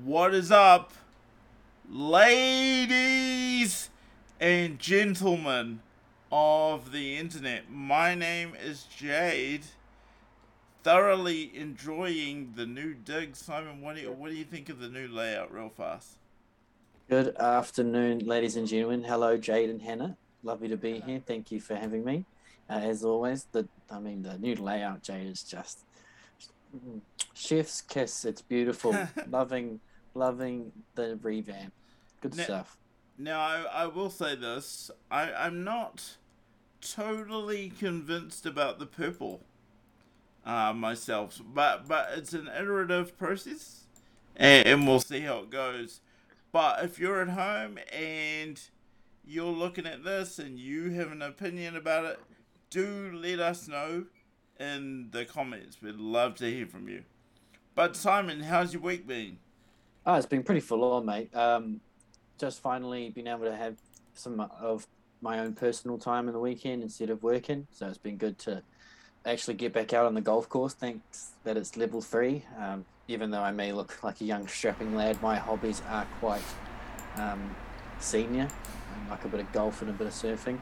What is up, ladies and gentlemen of the internet? My name is Jade. Thoroughly enjoying the new dig. Simon, what do you, what do you think of the new layout, real fast? Good afternoon, ladies and gentlemen. Hello, Jade and Hannah. Lovely to be here. Thank you for having me. Uh, as always, the I mean the new layout, Jade, is just chef's kiss. It's beautiful. loving, loving the revamp. Good Now- stuff. Now, I, I will say this. I, I'm not totally convinced about the purple uh, myself, but but it's an iterative process, and, and we'll see how it goes. But if you're at home and you're looking at this and you have an opinion about it, do let us know in the comments. We'd love to hear from you. But Simon, how's your week been? Oh, it's been pretty full on, mate. Um, just finally been able to have some of my own personal time in the weekend instead of working. So it's been good to actually get back out on the golf course. Thanks that it's level three. Um, even though I may look like a young strapping lad, my hobbies are quite um, senior. I like a bit of golf and a bit of surfing.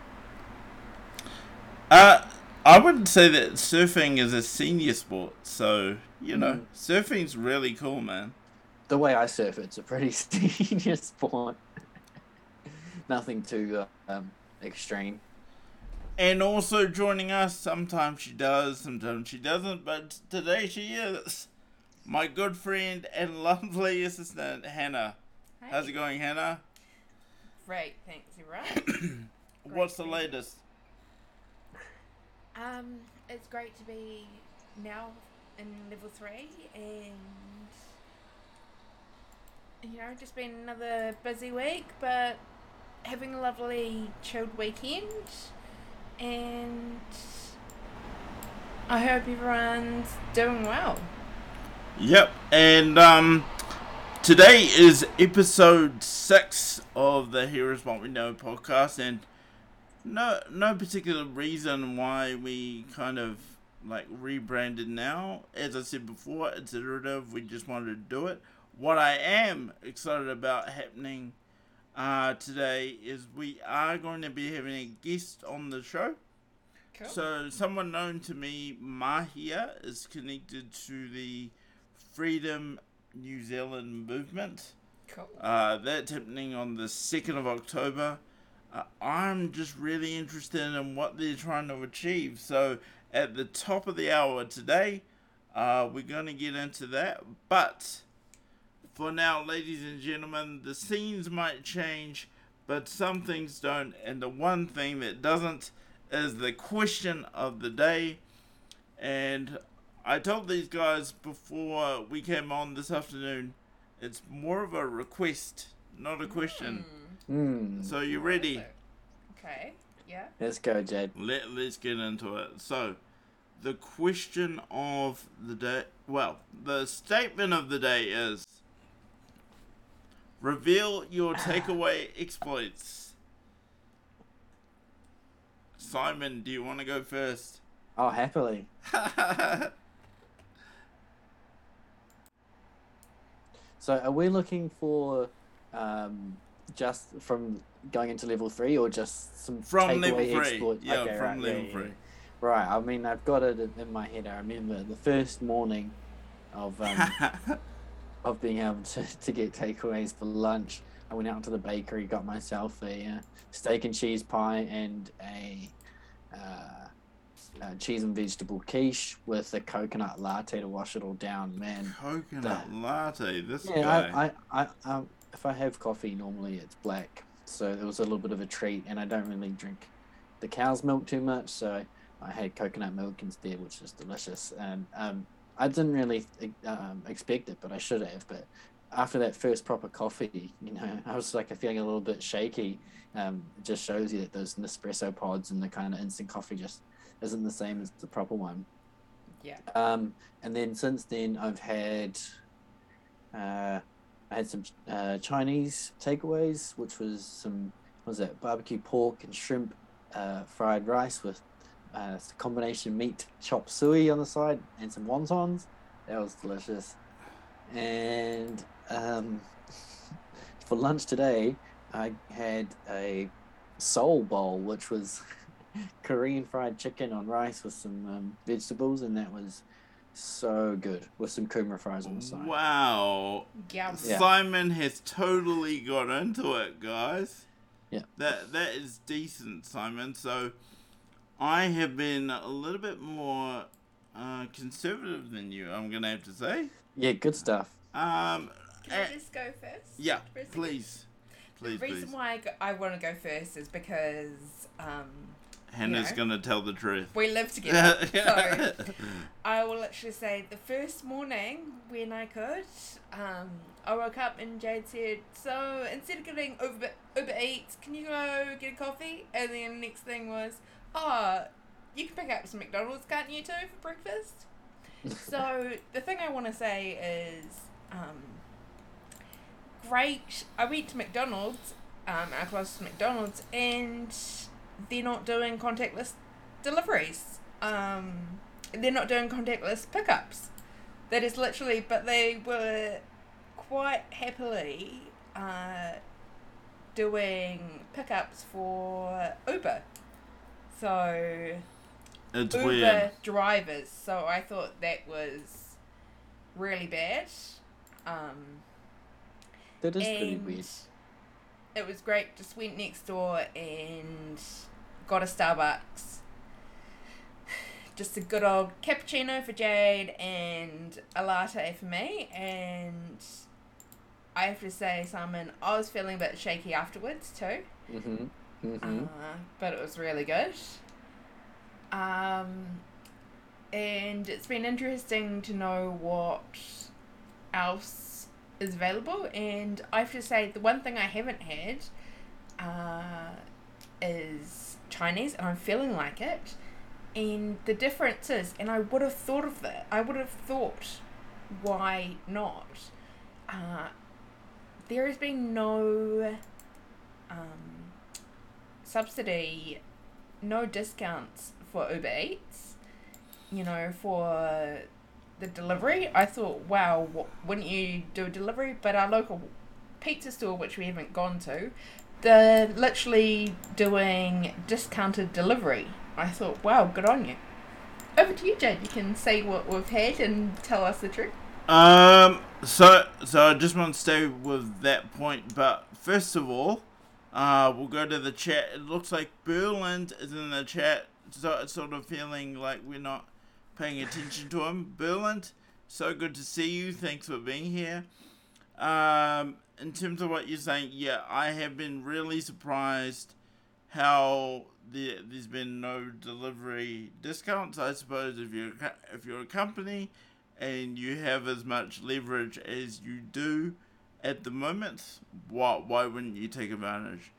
Uh, I wouldn't say that surfing is a senior sport. So you know, Mm. surfing's really cool, man. The way I surf, it's a pretty senior sport. Nothing too um, extreme. And also joining us, sometimes she does, sometimes she doesn't, but today she is my good friend and lovely assistant, Hannah. How's it going, Hannah? Great, thanks. You're right. What's the thank you. latest? Um, it's great to be now in level three, and you know, just been another busy week, but having a lovely chilled weekend, and I hope everyone's doing well. Yep, and um, today is episode six of the Here's What We Know podcast, and no, no particular reason why we kind of like rebranded now. As I said before, it's iterative. We just wanted to do it. What I am excited about happening uh, today is we are going to be having a guest on the show. Cool. So, someone known to me, Mahia, is connected to the Freedom New Zealand movement. cool. Uh, that's happening on the 2nd of October. Uh, I'm just really interested in what they're trying to achieve. So, at the top of the hour today, uh, we're going to get into that. But for now, ladies and gentlemen, the scenes might change, but some things don't. And the one thing that doesn't is the question of the day. And I told these guys before we came on this afternoon, it's more of a request, not a question. Hmm. So you ready? Awesome. Okay. Yeah. Let's go, Jade. Let Let's get into it. So, the question of the day. Well, the statement of the day is: reveal your takeaway exploits. Simon, do you want to go first? Oh, happily. So, are we looking for um, just from going into level three, or just some From level takeaway three. Yeah, Okay, from right, level yeah, three. yeah. Right. I mean, I've got it in- my head. I remember the first morning of um, of being able to, to get takeaways for lunch. I went out to the bakery, got myself a uh, steak and cheese pie and a uh, uh, cheese and vegetable quiche with a coconut latte to wash it all down. Man, Coconut latte. This yeah, guy. I, I, I, um, if I have coffee, normally it's black, so it was a little bit of a treat. And I don't really drink the cow's milk too much, so I had coconut milk instead, which is delicious. And um, I didn't really um, expect it, but I should have. But after that first proper coffee, you know, I was like feeling a little bit shaky. Um, it just shows you that those Nespresso pods and the kind of instant coffee just isn't the same as the proper one. Yeah. Um, and then since then, I've had uh, I had some uh, Chinese takeaways, which was some what was that barbecue pork and shrimp uh, fried rice with uh, a combination meat chop suey on the side and some wontons. That was delicious. And um, for lunch today, I had a soul bowl, which was Korean fried chicken on rice with some um, vegetables, and that was so good with some kumara fries on the side. Wow. Yeah. Simon has totally got into it, guys. Yeah. That that is decent, Simon. So I have been a little bit more uh, conservative than you, I'm gonna have to say. Yeah, good stuff. Um Can eh, I just go first? yeah, for please. Please, the reason please. why I, go, I want to go first is because um, Hannah's know. gonna tell the truth. we live together. so I will literally say the first morning when I could, um, I woke up and Jade said, "So instead of getting Uber Uber Eats, can you go get a coffee?" And then the next thing was, "Oh, you can pick up some McDonald's, can't you too, for breakfast?" so the thing I want to say is, um, great. I went to McDonald's, um, our closest McDonald's, and they're not doing contactless deliveries. Um, they're not doing contactless pickups. That is literally, but they were quite happily uh, doing pickups for Uber. So It's Uber weird. drivers. So I thought that was really bad. Um, That is pretty weird. It was great. Just went next door and got a Starbucks. Just a good old cappuccino for Jade and a latte for me. And I have to say, Simon, I was feeling a bit shaky afterwards too. Mm-hmm. Mm-hmm. Uh, but it was really good. Um, and it's been interesting to know what else is available. And I have to say, the one thing I haven't had uh, is Chinese, and I'm feeling like it. And the difference is, and I would have thought of that, I would have thought, why not? Uh, there has been no um, subsidy, no discounts for Uber Eats, you know, for the delivery. I thought, wow, wouldn't you do a delivery? But our local pizza store, which we haven't gone to, they're literally doing discounted delivery. I thought, wow, good on you. Over to you, Jade. You can say what we've had and tell us the truth. Um. So, so I just want to stay with that point, but first of all, uh, we'll go to the chat. It looks like Berland is in the chat, so it's sort of feeling like we're not paying attention to him. Berland, so good to see you. Thanks for being here. Um, in terms of what you're saying, yeah, I have been really surprised how the, there's been no delivery discounts. I suppose if you're a if you're a company and you have as much leverage as you do at the moment, why why wouldn't you take advantage?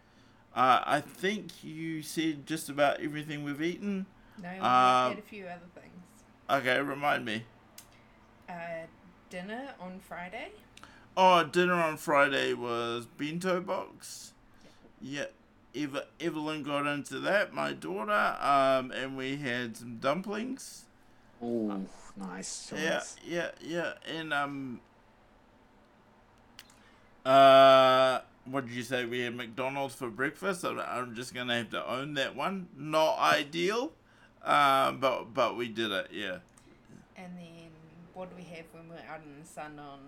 Uh, I think you said just about everything we've eaten. No, we Um, had a few other things. Okay, remind me. Uh, dinner on Friday. Oh, dinner on Friday was bento box. Yeah, Eva, Evelyn got into that, my daughter, um, and we had some dumplings. Oh, nice choice. Yeah, yeah, yeah, and um, uh, what did you say? We had McDonald's for breakfast. I'm, I'm just gonna have to own that one. Not ideal, um, but but we did it. Yeah. And then what do we have when we're out in the sun on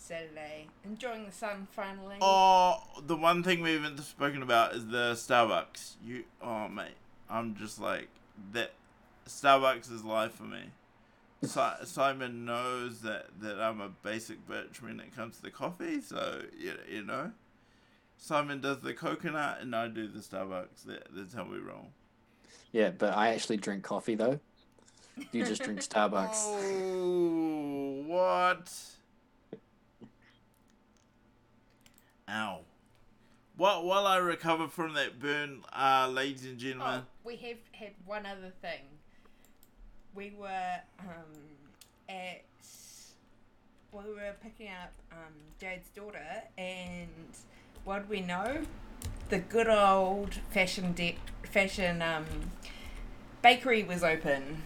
Saturday? Enjoying the sun finally. Oh, the one thing we haven't spoken about is the Starbucks. You, oh mate, I'm just like that. Starbucks is life for me. Si- Simon knows that that I'm a basic bitch when it comes to coffee, so you, you know. Simon does the coconut and I do the Starbucks. That, that's how we roll. Yeah, but I actually drink coffee though. You just drink Starbucks. Oh, what? Ow. While, while I recover from that burn, uh, ladies and gentlemen. Oh, we have had one other thing. We were um, at we were picking up um, Jade's daughter, and what do we know? The good old fashion de- fashion um, bakery was open.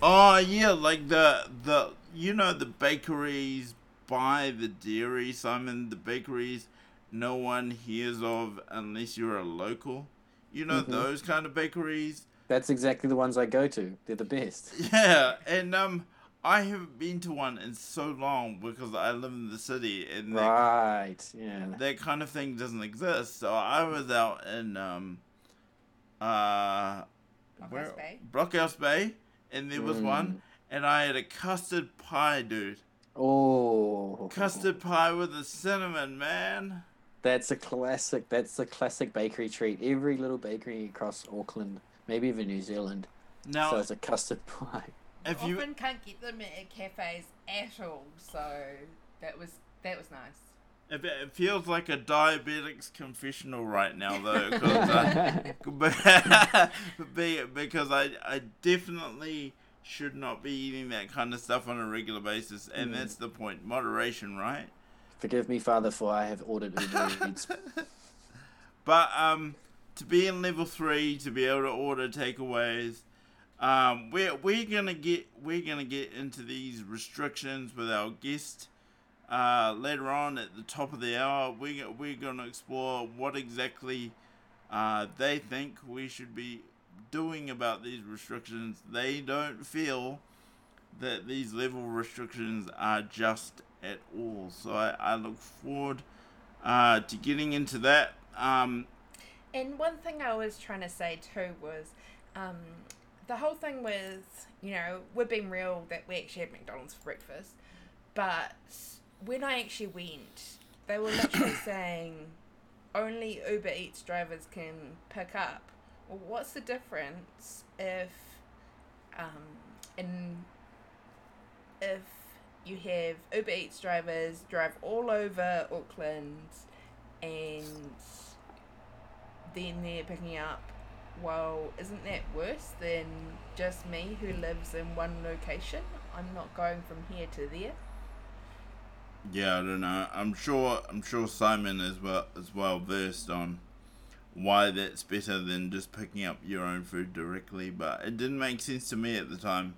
Oh yeah, like the the you know the bakeries buy the dairy, Simon, the bakeries no one hears of unless you're a local. You know Mhm. those kind of bakeries. That's exactly the ones I go to. They're the best. Yeah, and um, I haven't been to one in so long because I live in the city, and that, Right. Yeah. that kind of thing doesn't exist. So I was out in um, uh, Blockhouse Bay? Blockhouse Bay, and there was Mm. one, and I had a custard pie, dude. Oh. Custard pie with the cinnamon, man. That's a classic. That's a classic bakery treat. Every little bakery across Auckland, maybe even New Zealand, Now, so it's a custard pie. if you Often can't get them at cafes at all, so that was that was nice. It, it feels like a diabetic's confessional right now, though, because I, be- because I, I definitely should not be eating that kind of stuff on a regular basis, and Mm. that's the point. Moderation, right? Forgive me, Father, for I have ordered Uber Eats. But um, to be in level three, to be able to order takeaways, um, we're we're gonna get we're gonna get into these restrictions with our guest. Uh, later on at the top of the hour, We we're gonna explore what exactly uh, they think we should be doing about these restrictions. They don't feel that these level restrictions are just at all. So I, I look forward uh, to getting into that. Um, And one thing I was trying to say too was um, the whole thing was, you know, we're being real that we actually had McDonald's for breakfast, but when I actually went, they were literally saying only Uber Eats drivers can pick up. Well, what's the difference if, um, in, if you have Uber Eats drivers drive all over Auckland and then they're picking up, well, isn't that worse than just me who lives in one location? I'm not going from here to there. yeah, I don't know. I'm sure. I'm sure Simon is well is well versed on why that's better than just picking up your own food directly. But it didn't make sense to me at the time.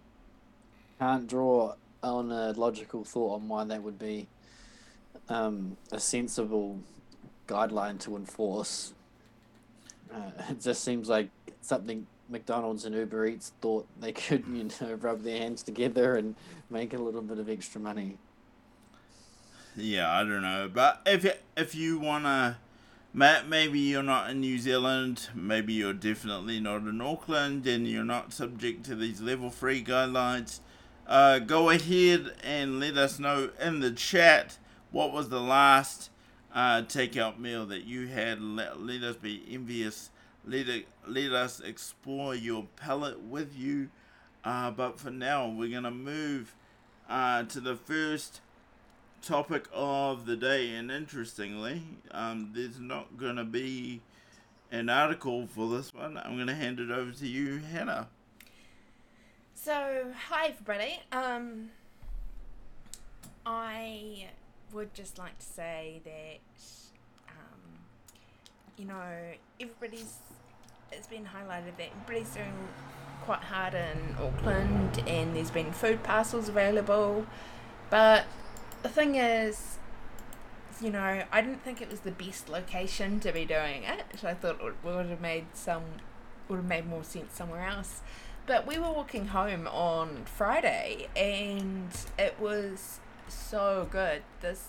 Can't draw on a logical thought on why that would be um, a sensible guideline to enforce. Uh, it just seems like something McDonald's and Uber Eats thought they could, you know, rub their hands together and make a little bit of extra money. Yeah, I don't know. But if if you wanna, ma- maybe you're not in New Zealand, maybe you're definitely not in Auckland, and you're not subject to these level three guidelines. Uh, go ahead and let us know in the chat what was the last uh, takeout meal that you had. Let, let us be envious. Let it, let us explore your palate with you. Uh, but for now, we're gonna move uh, to the first topic of the day, and interestingly, um, there's not going to be an article for this one. I'm going to hand it over to you, Hannah. So, hi everybody. Um, I would just like to say that, um, you know, everybody's, it's been highlighted that everybody's doing quite hard in Auckland and there's been food parcels available. But the thing is, you know, I didn't think it was the best location to be doing it. So I thought it would have made some, would have made more sense somewhere else. But we were walking home on Friday, and it was so good. This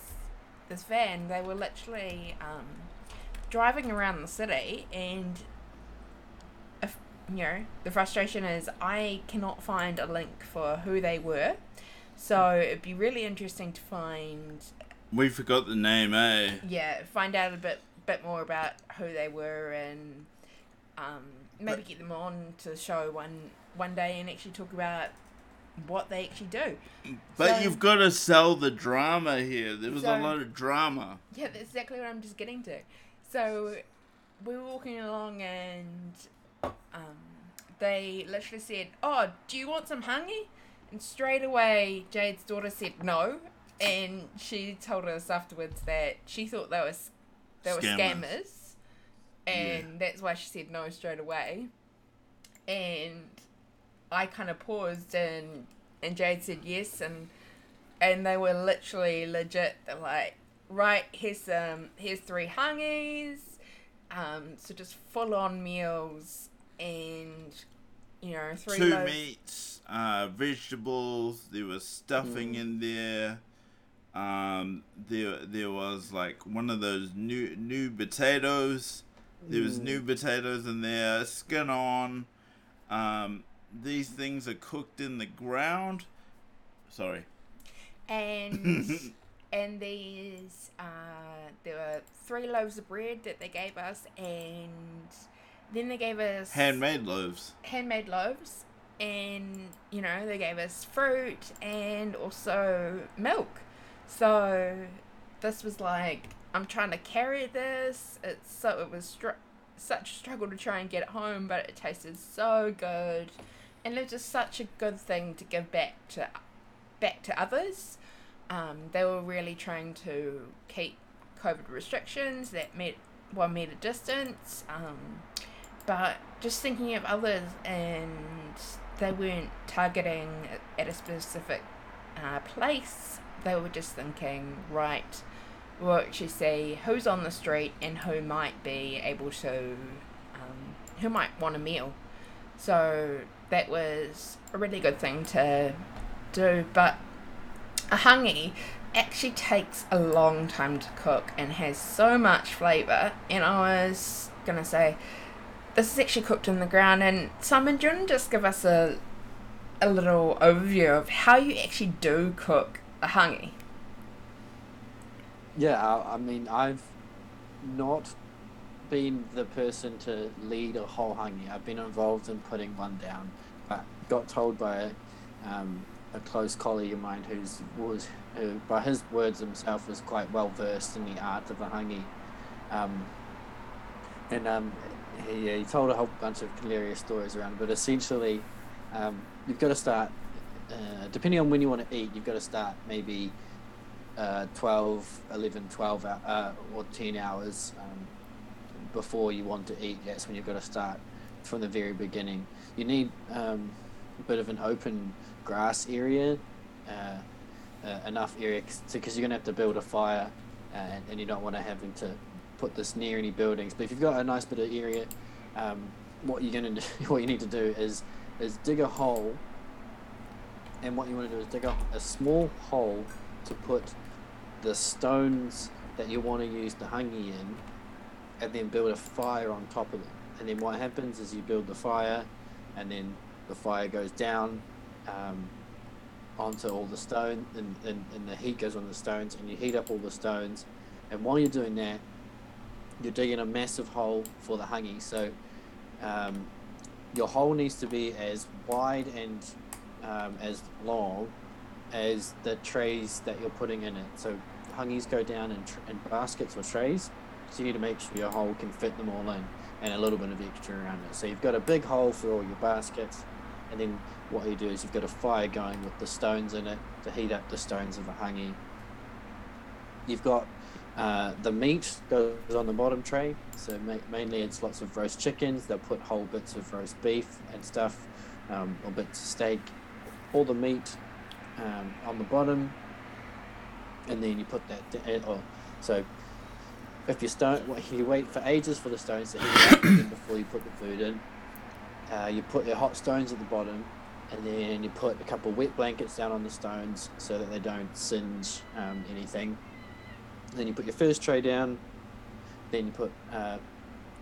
this van, they were literally um, driving around the city, and if, you know the frustration is I cannot find a link for who they were. So it'd be really interesting to find We forgot the name, eh? yeah, find out a bit bit more about who they were and um, maybe get them on to show one one day and actually talk about what they actually do. But So- you've got to sell the drama here. There was a lot of drama. Yeah, that's exactly what I'm just getting to. So we were walking along and um, they literally said, "Oh, do you want some hangi?" And straight away, Jade's daughter said no, and she told us afterwards that she thought they were they were Scammers. scammers, and that's why she said no straight away. And I kind of paused, and and Jade said yes, and and they were literally legit. They're like, right, here's um, here's three hangis, um, so just full on meals and you know three Two loaves. meats, uh, vegetables. There was stuffing Mm. in there. Um, there there was like one of those new new potatoes. There was Mm. new potatoes in there, skin on. Um, these things are cooked in the ground. Sorry. and and these uh, there were three loaves of bread that they gave us, and then they gave us Handmade loaves. handmade loaves, and you know they gave us fruit and also milk. So this was like I'm trying to carry this. It's so it was str- such a struggle to try and get it home, but it tasted so good, and it was just such a good thing to give back to back to others. Um, they were really trying to keep COVID restrictions that met one meter distance. Um, but just thinking of others and they weren't targeting at a specific uh, place they were just thinking right we'll actually see who's on the street and who might be able to um, who might want a meal so that was a really good thing to do but a hangi actually takes a long time to cook and has so much flavour and i was gonna say this is actually cooked in the ground. And Simon, do you to just give us a a little overview of how you actually do cook a hangi? Yeah, I mean, I've not been the person to lead a whole hangi. I've been involved in putting one down, but got told by a, um, a close colleague of mine who's was who, by his words himself, was quite well versed in the art of a hangi. Um, and um, he, he told a whole bunch of hilarious stories around but essentially, um, you've got to start, uh, depending on when you want to eat, you've got to start maybe uh, 12, 11, 12 uh, or 10 hours um, before you want to eat. That's when you've got to start from the very beginning. You need um, a bit of an open grass area, uh, uh, enough area, because you're going to have to build a fire uh, and, and you don't want to having to put this near any buildings. But if you've got a nice bit of area, um, what you're going to what you need to do is is dig a hole, and what you want to do is dig a, a small hole to put the stones that you want to use the hangi in, and then build a fire on top of it. And then what happens is you build the fire, and then the fire goes down um, onto all the stone, and, and, and the heat goes on the stones, and you heat up all the stones. And while you're doing that, you're digging a massive hole for the hangi. So um, your hole needs to be as wide and um, as long as the trays that you're putting in it. So hangis go down in, tr- in baskets or trays. So you need to make sure your hole can fit them all in and a little bit of extra around it. So you've got a big hole for all your baskets. And then what you do is you've got a fire going with the stones in it to heat up the stones of the hangi. You've got uh, the meat goes on the bottom tray, so ma- mainly it's lots of roast chickens. They'll put whole bits of roast beef and stuff, um, or bits of steak. All the meat um, on the bottom, and then you put that. Da- oh, so if you stone, well, you wait for ages for the stones to heat up before you put the food in. Uh, you put your hot stones at the bottom, and then you put a couple of wet blankets down on the stones so that they don't singe um, anything. Then you put your first tray down. Then you put uh,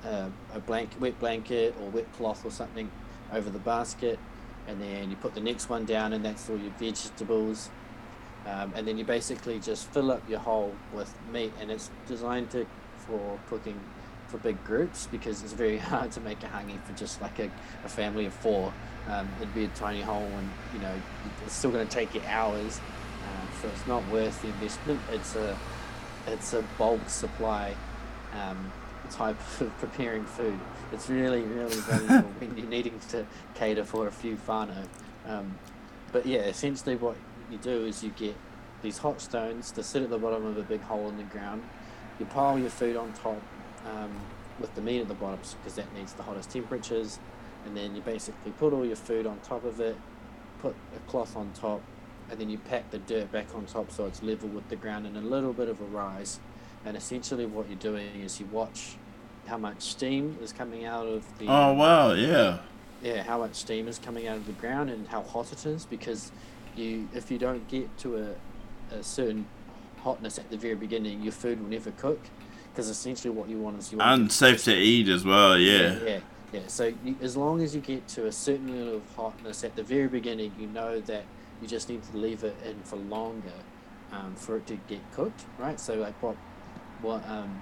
uh, a blank, wet blanket or wet cloth or something over the basket, and then you put the next one down, and that's all your vegetables. Um, and then you basically just fill up your hole with meat, and it's designed to for cooking for big groups because it's very hard to make a hangi for just like a, a family of four. Um, it'd be a tiny hole, and you know it's still going to take you hours, uh, so it's not worth the investment. It's a it's a bulk supply um, type of preparing food. It's really, really valuable when you're needing to cater for a few whānau. Um, but yeah, essentially what you do is you get these hot stones to sit at the bottom of a big hole in the ground. You pile your food on top um, with the meat at the bottom because that needs the hottest temperatures. And then you basically put all your food on top of it, put a cloth on top, and then you pack the dirt back on top so it's level with the ground and a little bit of a rise. And essentially, what you're doing is you watch how much steam is coming out of the Oh wow, yeah. yeah how much steam is coming out of the ground and how hot it is because you if you don't get to a, a certain hotness at the very beginning your food will never cook because essentially what you want is you want Unsafe to eat. as well, yeah. yeah yeah so you, as long as you get to a certain level of hotness at the very beginning you know that you just need to leave it in for longer um, for it to get cooked right? So like what what um,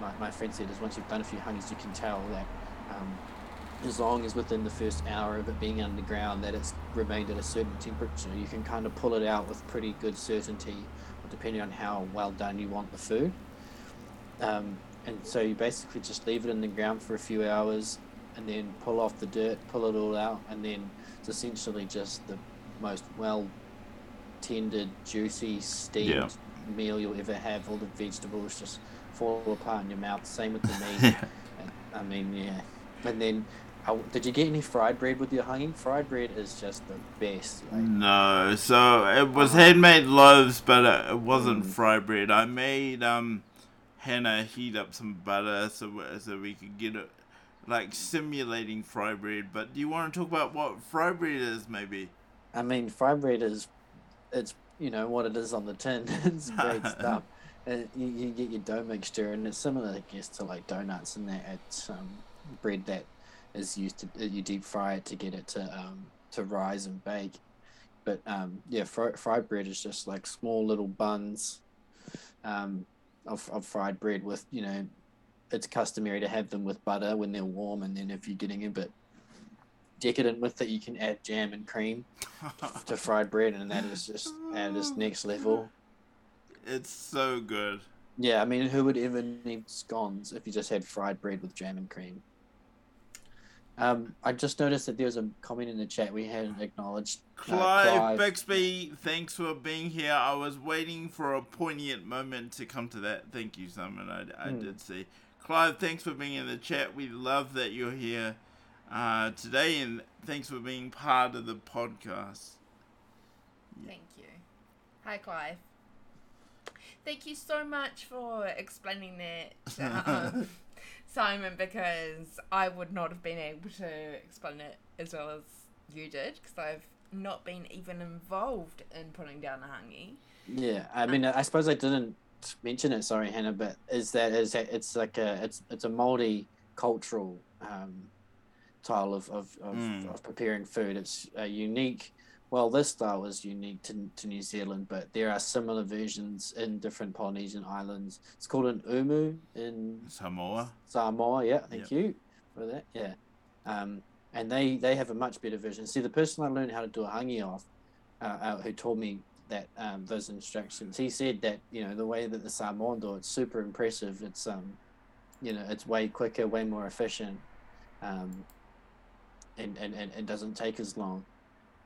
my, my friend said is once you've done a few hangis you can tell that um, as long as within the first hour of it being underground that it's remained at a certain temperature you can kind of pull it out with pretty good certainty depending on how well done you want the food. Um, and so you basically just leave it in the ground for a few hours and then pull off the dirt pull it all out and then it's essentially just the most well tended juicy steamed Yeah. meal you'll ever have. All the vegetables just fall apart in your mouth. Same with the meat. I mean, yeah. And then, uh, did you get any fried bread with your hangi? Fried bread is just the best. Like, No, so it was handmade loaves, but it, it wasn't Mm. fried bread. I made um Hannah heat up some butter so we- so we could get it like simulating fried bread. But do you want to talk about what fried bread is, maybe? I mean, fried bread is, it's you know what it is on the tin. it's great stuff. And you, you get your dough mixture, and it's similar, I guess, to like donuts, and that it's um, bread that is used to uh, you deep fry it to get it to um, to rise and bake. But um, yeah, fri- fried bread is just like small little buns um, of, of fried bread with you know, it's customary to have them with butter when they're warm, and then if you're getting a bit decadent with it, you can add jam and cream to fried bread, and that is just at its next level. It's so good. Yeah, I mean, who would ever need scones if you just had fried bread with jam and cream? Um, I just noticed that there was a comment in the chat we hadn't acknowledged. uh, Clive, Bixby, thanks for being here. I was waiting for a poignant moment to come to that. Thank you, Simon. I, I Hmm. did see. Clive, thanks for being in the chat. We love that you're here uh, today, and thanks for being part of the podcast. Thank you. Hi, Clive. Thank you so much for explaining that, um, Simon, because I would not have been able to explain it as well as you did, because I've not been even involved in putting down the hangi. Yeah, I mean, I suppose I didn't mention it. Sorry, Hannah, but is that is that it's like a it's it's a multicultural um, style of of, of, Mm. of preparing food. It's a unique. Well, this style is unique to, to New Zealand, but there are similar versions in different Polynesian islands. It's called an umu in Samoa. Samoa. Yeah, thank Yep. you for that. Yeah, um, and they they have a much better version. See, the person I learned how to do a hangi off, uh, uh, who told me that um, those instructions, he said that you know the way that the Samoan do it's super impressive. It's um, you know, it's way quicker, way more efficient, um, and and and it doesn't take as long.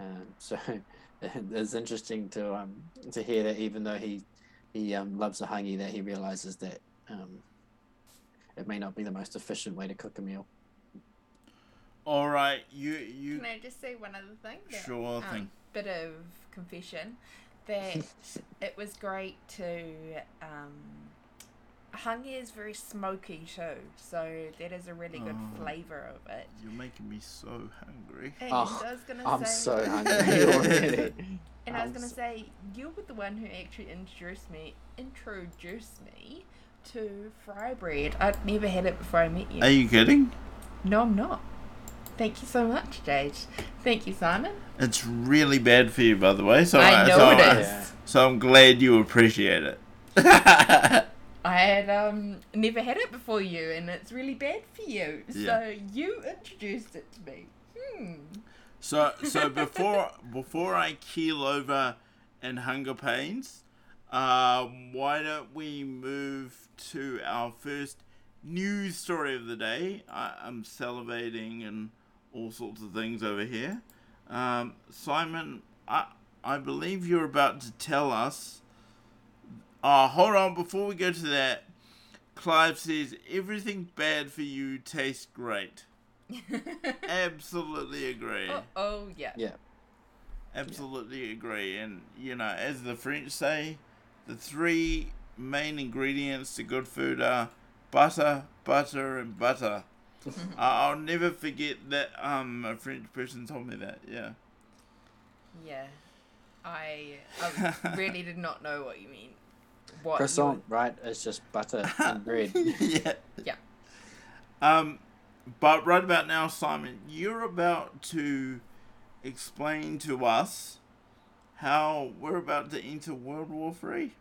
Um, so it's interesting to um to hear that even though he he um, loves the hangi, that he realizes that um, it may not be the most efficient way to cook a meal. All right, you you Can I just say one other thing? That, sure um, thing. Bit of confession that it was great to. Um, hangi is very smoky too, so that is a really good mm. Oh. flavour of it. You're making me so hungry. And Oh, I was gonna I'm say, so hungry already. And I was I'm gonna so- say, you were the one who actually introduced me, introduced me to fry bread. I'd never had it before I met you. Are you kidding? no, I'm not. Thank you so much, Jade. Thank you, Simon. It's really bad for you, by the way. So I know so, it I- is. So I'm glad you appreciate it. I had um never had it before you, and it's really bad for you. Yeah. So you introduced it to me. Hmm. So so before before I keel over in hunger pains, um, why don't we move to our first news story of the day? I, I'm salivating and all sorts of things over here. Um, Simon, I I believe you're about to tell us. Uh, hold on, before we go to that, Clive says everything bad for you tastes great. Absolutely agree. oh, oh yeah. Yeah. Absolutely agree. And, you know, as the French say, the three main ingredients to good food are butter, butter, and butter. I- I'll never forget that um, a French person told me that. Yeah. Yeah. I, I really did not know what you mean. What you Croissant, right? It's just butter and bread. yeah. Yeah. Um, but right about now, Simon, you're about to explain to us how we're about to enter World War Three.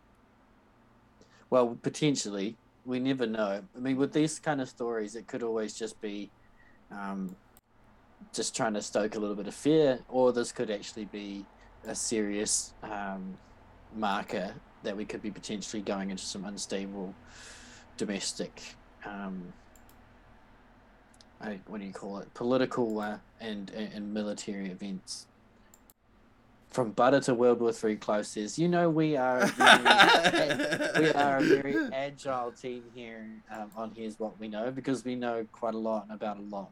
Well, potentially, we never know. I mean, with these kind of stories, it could always just be um, just trying to stoke a little bit of fear, or this could actually be a serious um, marker that we could be potentially going into some unstable domestic, um, I, what do you call it, political uh, and, and and military events. From butter to World War Three, Clive says, you know, we are. a very- we are a very agile team here um, on Here's What We Know because we know quite a lot about a lot.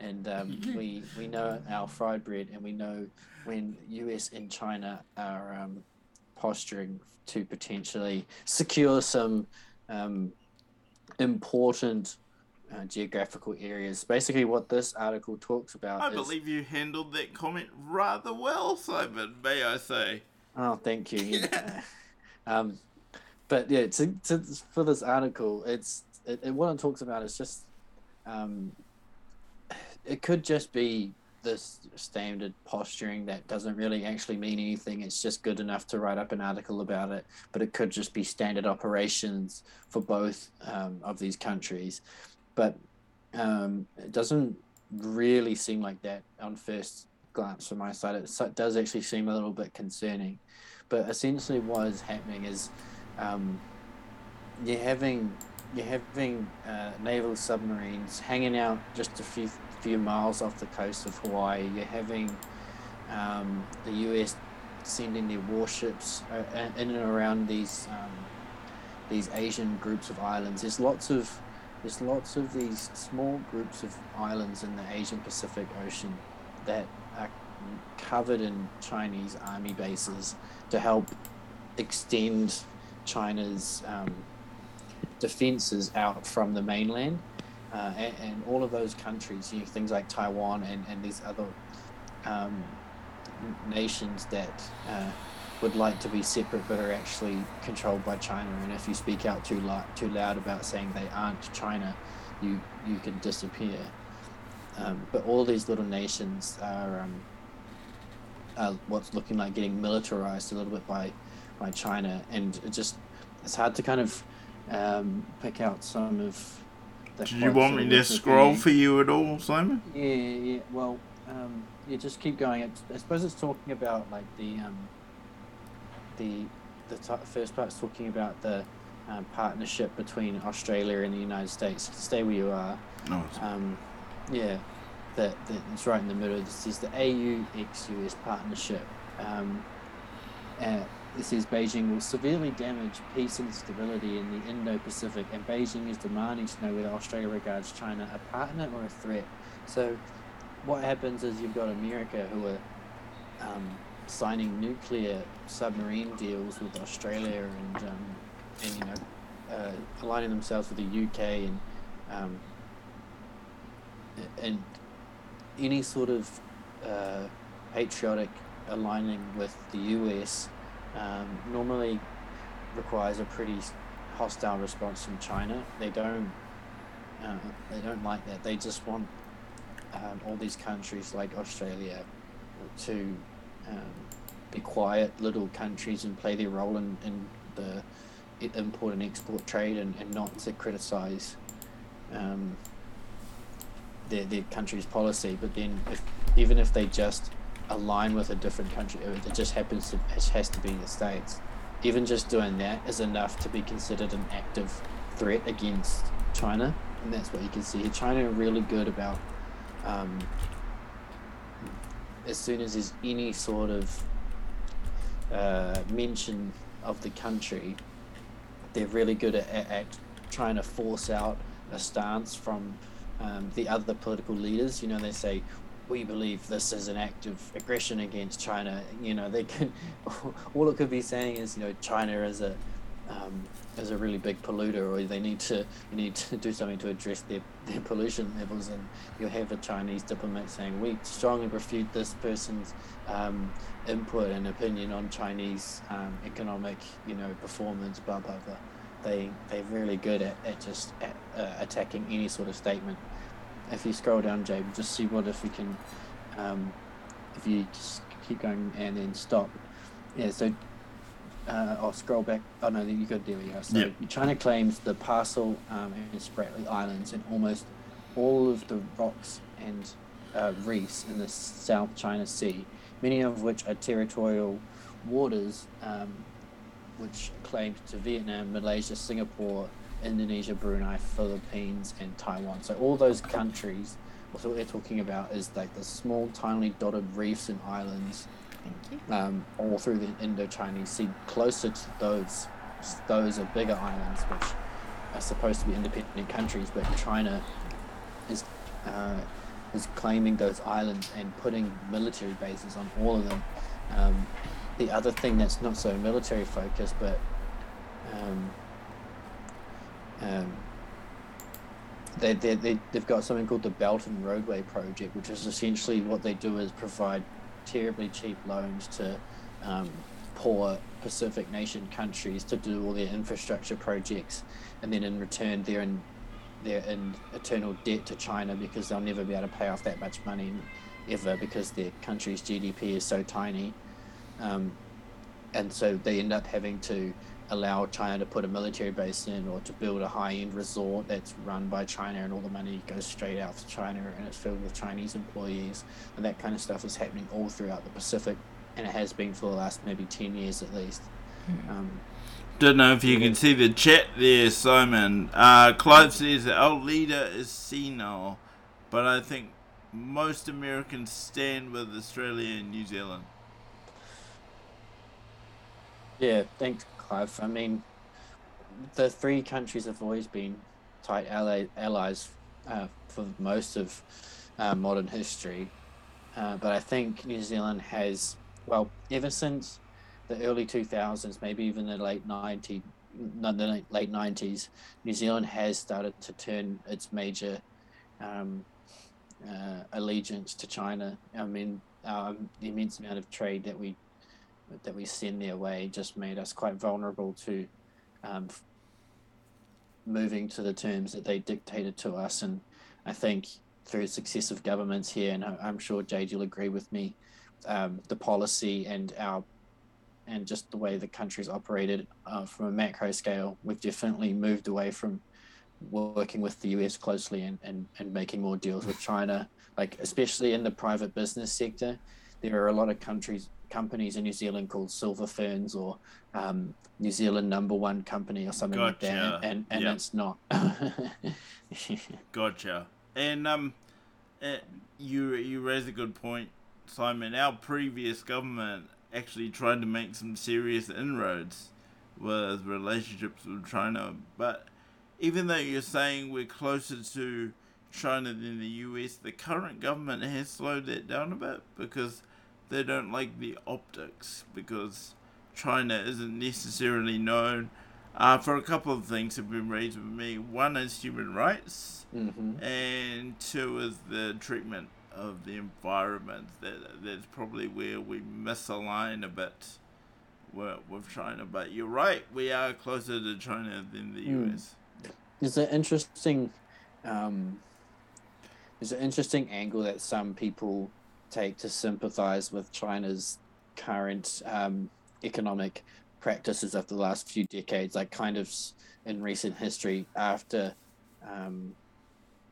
And um, we, we know our fried bread and we know when US and China are um, posturing to potentially secure some um, important uh, geographical areas. Basically, what this article talks about I is. believe you handled that comment rather well, Simon. May I say? Oh, thank you. Yeah. um, but yeah, to, to, for this article, it's it, it, what it talks about is just um, it could just be this standard posturing that doesn't really actually mean anything. It's just good enough to write up an article about it, but it could just be standard operations for both um, of these countries. But um, it doesn't really seem like that on first glance from my side. It does actually seem a little bit concerning. But essentially, what is happening is um, you're having you're having uh, naval submarines hanging out just a few few miles off the coast of Hawaii. You're having um, the U.S. sending their warships uh, in and around these um, these Asian groups of islands. There's lots of there's lots of these small groups of islands in the Asian Pacific Ocean that are covered in Chinese army bases to help extend China's um, defenses out from the mainland. Uh, and, and all of those countries, you know, things like Taiwan and, and these other um, nations that uh, would like to be separate but are actually controlled by China. And if you speak out too loud, too loud about saying they aren't China, you you can disappear. Um, but all these little nations are, um, are what's looking like getting militarized a little bit by by China, and it just it's hard to kind of um, pick out some of. Did you want me to scroll for you at all, Simon? Yeah, yeah. Well, um, yeah. Just keep going. I suppose it's talking about like the um, the the t- first part's talking about the um, partnership between Australia and the United States. Stay where you are. No. Um, yeah, that, it's right in the middle. This is the AU ex-US partnership. Um, uh, it says Beijing will severely damage peace and stability in the Indo-Pacific, and Beijing is demanding to know whether Australia regards China a partner or a threat. So, what happens is you've got America who are um, signing nuclear submarine deals with Australia and um, and you know uh, aligning themselves with the UK and um, and any sort of uh, patriotic aligning with the US um, normally requires a pretty hostile response from China. They don't uh, they don't like that. They just want um, all these countries like Australia to um, be quiet little countries and play their role in, in the import and export trade and, and not to criticize um, their, their country's policy. But then, if even if they just align with a different country, it just happens to it has to be the states. Even just doing that is enough to be considered an active threat against China, and that's what you can see. China are really good about um, as soon as there's any sort of uh, mention of the country, they're really good at, at, at trying to force out a stance from um, the other political leaders. You know, they say we believe this is an act of aggression against China. You know, they can all it could be saying is, you know, China is a um, is a really big polluter, or they need to need to do something to address their, their pollution levels. And you'll have a Chinese diplomat saying, "We strongly refute this person's um, input and opinion on Chinese um, economic, you know, performance." Blah blah blah. They they're really good at, at just at, uh, attacking any sort of statement. If you scroll down, Jay, we just see what if we can, um, if you just keep going and then stop. Yeah, so uh, I'll scroll back. Oh no, you got there we go. So Yep. China claims the Paracel um, and Spratly Islands and almost all of the rocks and uh, reefs in the South China Sea, many of which are territorial waters, um, which claimed to Vietnam, Malaysia, Singapore, Indonesia, Brunei, Philippines, and Taiwan. So all those countries. What they're talking about is like the small, tiny dotted reefs and islands Thank you. um, all through the Indo-Chinese Sea, closer to those. Those are bigger islands, which are supposed to be independent countries, but China is uh, is claiming those islands and putting military bases on all of them. Um, the other thing that's not so military focused, but um, um, they, they, they, they've got something called the Belt and Roadway Project, which is essentially what they do is provide terribly cheap loans to um, poor Pacific nation countries to do all their infrastructure projects, and then in return they're in they're in eternal debt to China because they'll never be able to pay off that much money ever because their country's GDP is so tiny, um, and so they end up having to allow China to put a military base in or to build a high-end resort that's run by China and all the money goes straight out to China and it's filled with Chinese employees and that kind of stuff is happening all throughout the Pacific and it has been for the last maybe 10 years at least. Um, Don't know if you can see the chat there, Simon. Uh, Clive says that our leader is senile, but I think most Americans stand with Australia and New Zealand. yeah, thanks, I mean, the three countries have always been tight ally, allies uh, for most of uh, modern history. Uh, but I think New Zealand has, well, ever since the early 2000s, maybe even the late 90s, not the late 90s, New Zealand has started to turn its major um, uh, allegiance to China. I mean, um, the immense amount of trade that we that we send their way just made us quite vulnerable to um, moving to the terms that they dictated to us. And I think through successive governments here, and I'm sure Jade, you'll agree with me, um, the policy and our and just the way the country's operated uh, from a macro scale, we've definitely moved away from working with the US closely and, and, and making more deals with China, like especially in the private business sector. There are a lot of countries, companies in New Zealand called Silver Ferns or um, New Zealand number one company or something like that. And, and Yep. it's not. Gotcha. And um, uh, you you raise a good point, Simon. Our previous government actually tried to make some serious inroads with relationships with China, but even though you're saying we're closer to China than the US, the current government has slowed that down a bit because they don't like the optics because China isn't necessarily known uh, for a couple of things have been raised with me. One is human rights, hmm and two is the treatment of the environment. That that's probably where we misalign a bit with, with China. But you're right, we are closer to China than the Hmm. US. There's an interesting, um, there's an interesting angle that some people take to sympathize with China's current um, economic practices of the last few decades, like kind of in recent history after um,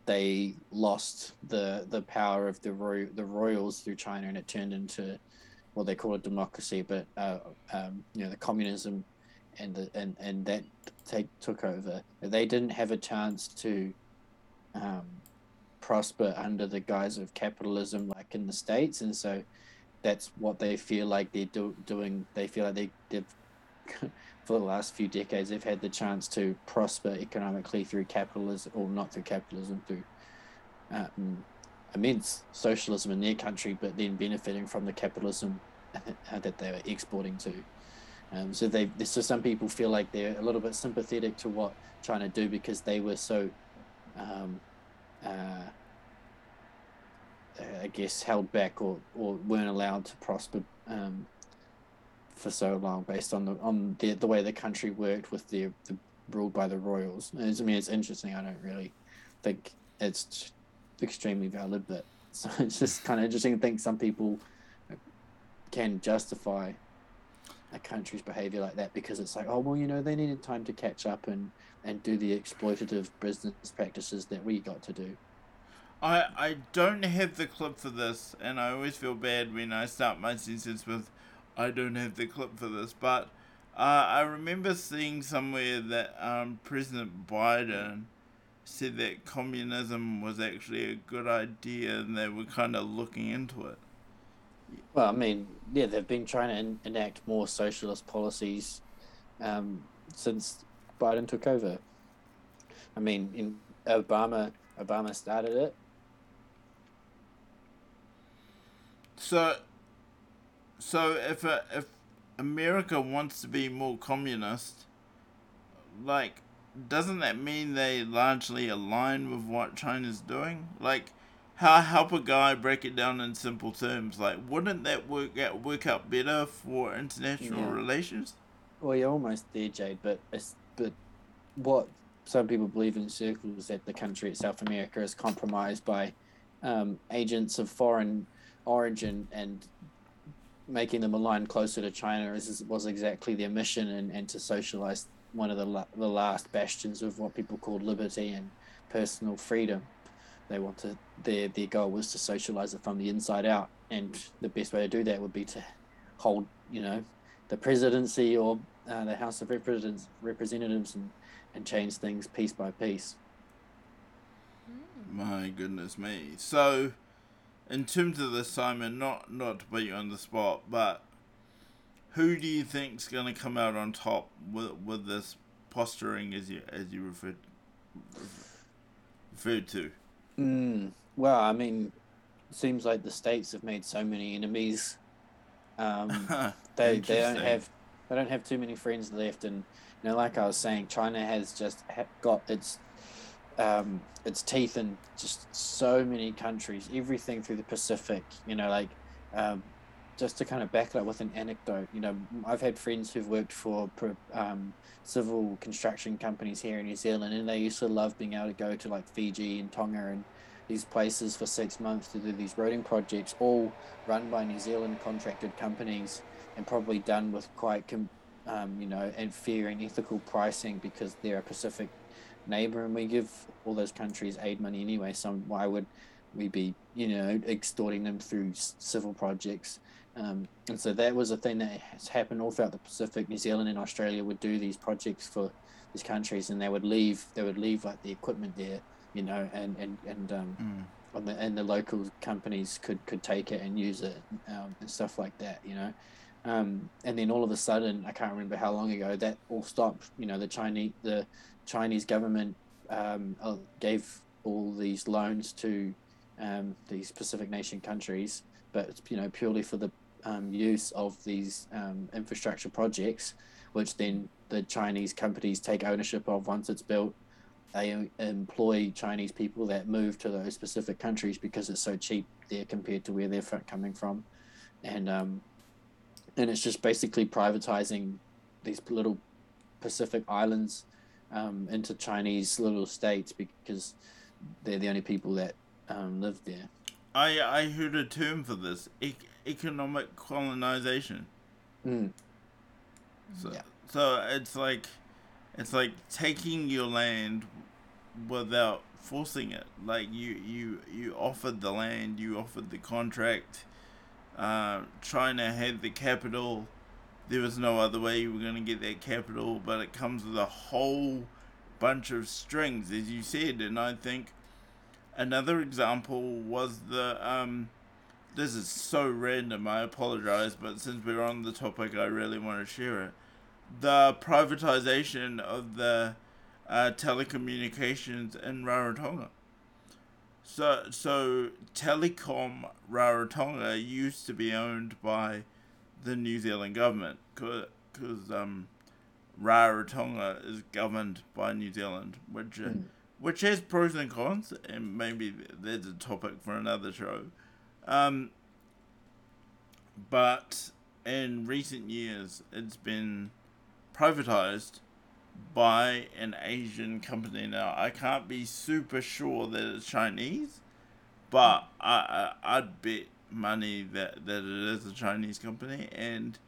they lost the the power of the roy- the royals through China and it turned into what they call a democracy, but uh, um, you know the communism and the and and that take took over. They didn't have a chance to um, prosper under the guise of capitalism like in the states, and so that's what they feel like they're do, doing. They feel like they they've for the last few decades they've had the chance to prosper economically through capitalism, or not through capitalism, through um, immense socialism in their country, but then benefiting from the capitalism that they were exporting to. Um, so they, so some people feel like they're a little bit sympathetic to what China do because they were so, um, uh, I guess, held back or, or weren't allowed to prosper um, for so long based on the on the, the way the country worked with their the ruled by the royals. I mean, it's interesting. I don't really think it's extremely valid, but so it's just kind of interesting to think some people can justify a country's behavior like that because it's like, oh well, you know, they needed time to catch up and and do the exploitative business practices that we got to do. I I don't have the clip for this, and I always feel bad when I start my sentence with, I don't have the clip for this, but uh, I remember seeing somewhere that um, President Biden said that communism was actually a good idea, and they were kind of looking into it. Well, I mean, yeah, they've been trying to en- enact more socialist policies um, since Biden took over. I mean, in Obama, Obama started it. So, so if a, if America wants to be more communist, like, doesn't that mean they largely align with what China's doing? Like, how help a guy break it down in simple terms? Like, wouldn't that work out work out better for international yeah. relations? Well, you're almost there, Jade. But but what some people believe in circles that the country itself, America, is compromised by um, agents of foreign origin and making them align closer to China is, was exactly their mission and, and to socialize one of the, la- the last bastions of what people called liberty and personal freedom. They want to their their goal was to socialize it from the inside out, and the best way to do that would be to hold you know the presidency or uh, the House of Representatives representatives and and change things piece by piece. My goodness me! So in terms of this, Simon, not not to put you on the spot, but who do you think's going to come out on top with with this posturing, as you as you referred referred to? Mm, well, I mean, it seems like the states have made so many enemies. Um, they they don't have they don't have too many friends left, and you know, like I was saying, China has just got its um, its teeth in just so many countries, everything through the Pacific. You know, like um, just to kind of back it up with an anecdote. You know, I've had friends who've worked for um, civil construction companies here in New Zealand, and they used to love being able to go to like Fiji and Tonga and these places for six months to do these roading projects, all run by New Zealand contracted companies, and probably done with quite, um, you know, and fair and ethical pricing because they're a Pacific neighbor and we give all those countries aid money anyway. So why would we be, you know, extorting them through civil projects? Um, and so that was a thing that has happened all throughout the Pacific. New Zealand and Australia would do these projects for these countries, and they would leave. They would leave like the equipment there, you know, and and and um, mm. and, the, and the local companies could could take it and use it um, and stuff like that, you know. Um, and then all of a sudden, I can't remember how long ago that all stopped. You know, the Chinese the Chinese government um, uh, gave all these loans to um, these Pacific nation countries, but you know purely for the um, use of these um, infrastructure projects, which then the Chinese companies take ownership of once it's built. They employ Chinese people that move to those specific countries because it's so cheap there compared to where they're coming from, and um, and it's just basically privatizing these little Pacific islands um, into Chinese little states because they're the only people that um, live there. I I heard a term for this: e- economic colonization. Mm. So yeah. so it's like it's like taking your land without forcing it. Like you you you offered the land, you offered the contract. Uh, China had the capital there was no other way you were going to get that capital, but it comes with a whole bunch of strings, as you said. And I think another example was the. Um, this is so random, I apologize, but since we're on the topic, I really want to share it. The privatization of the uh, telecommunications in Rarotonga. So so Telecom Rarotonga used to be owned by the New Zealand government because um, Rarotonga is governed by New Zealand, which uh, Mm. which has pros and cons, and maybe there's a topic for another show. Um, but in recent years, it's been privatized by an Asian company. Now, I can't be super sure that it's Chinese, but I, I I'd bet money that, that it is a Chinese company. And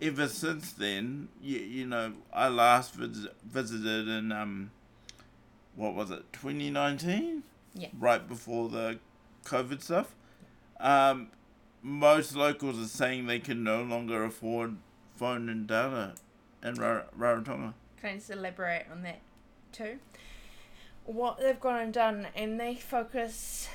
ever since then, you, you know, I last vis- visited in, um, what was it, 2019? Yeah. Right before the COVID stuff. Um, most locals are saying they can no longer afford phone and data in Ra- Rarotonga. Can I just elaborate on that too? What they've gone and done, and they focus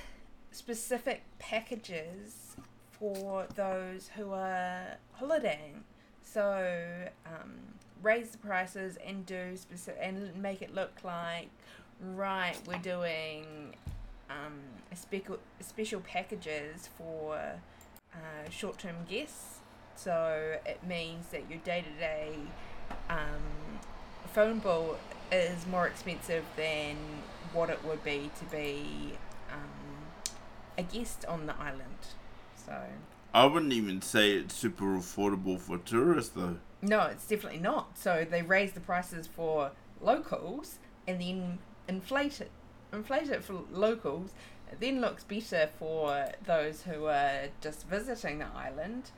specific packages for those who are holidaying. So um, raise the prices and do specific and make it look like right we're doing um, a special packages for uh, short term guests. So it means that your day to day phone bill is more expensive than what it would be to be um, a guest on the island. So I wouldn't even say it's super affordable for tourists though. no, it's definitely not. So they raise the prices for locals and then inflate it, inflate it for locals. It then looks better for those who are just visiting the island,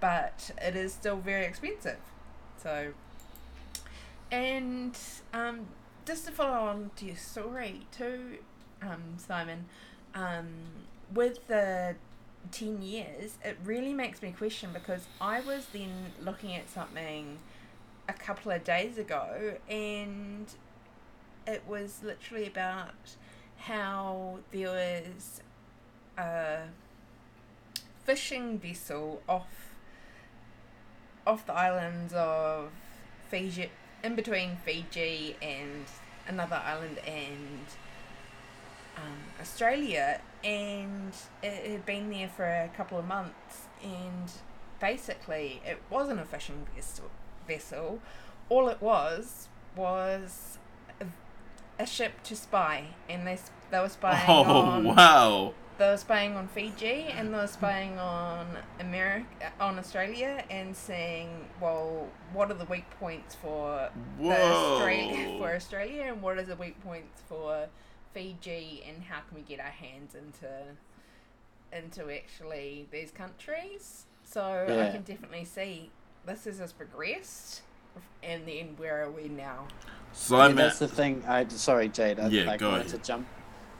but it is still very expensive. So, and um, just to follow on to your story too, um, Simon, um, with the 10 years, it really makes me question because I was then looking at something a couple of days ago and it was literally about how there was a fishing vessel off off the islands of Fiji in between Fiji and another island and um, Australia, and it had been there for a couple of months, and basically it wasn't a fishing vessel. Vessel, all it was was a, a ship to spy, and they they were spying Oh on wow! They were spying on Fiji and they were spying on America, on Australia, and saying, well, what are the weak points for the Australia for Australia, and what are the weak points for Fiji, and how can we get our hands into into actually these countries? So I can definitely see this has progressed, and then where are we now? Yeah, that's the thing. I sorry, Jade. I Yeah, like, go wanted ahead. to jump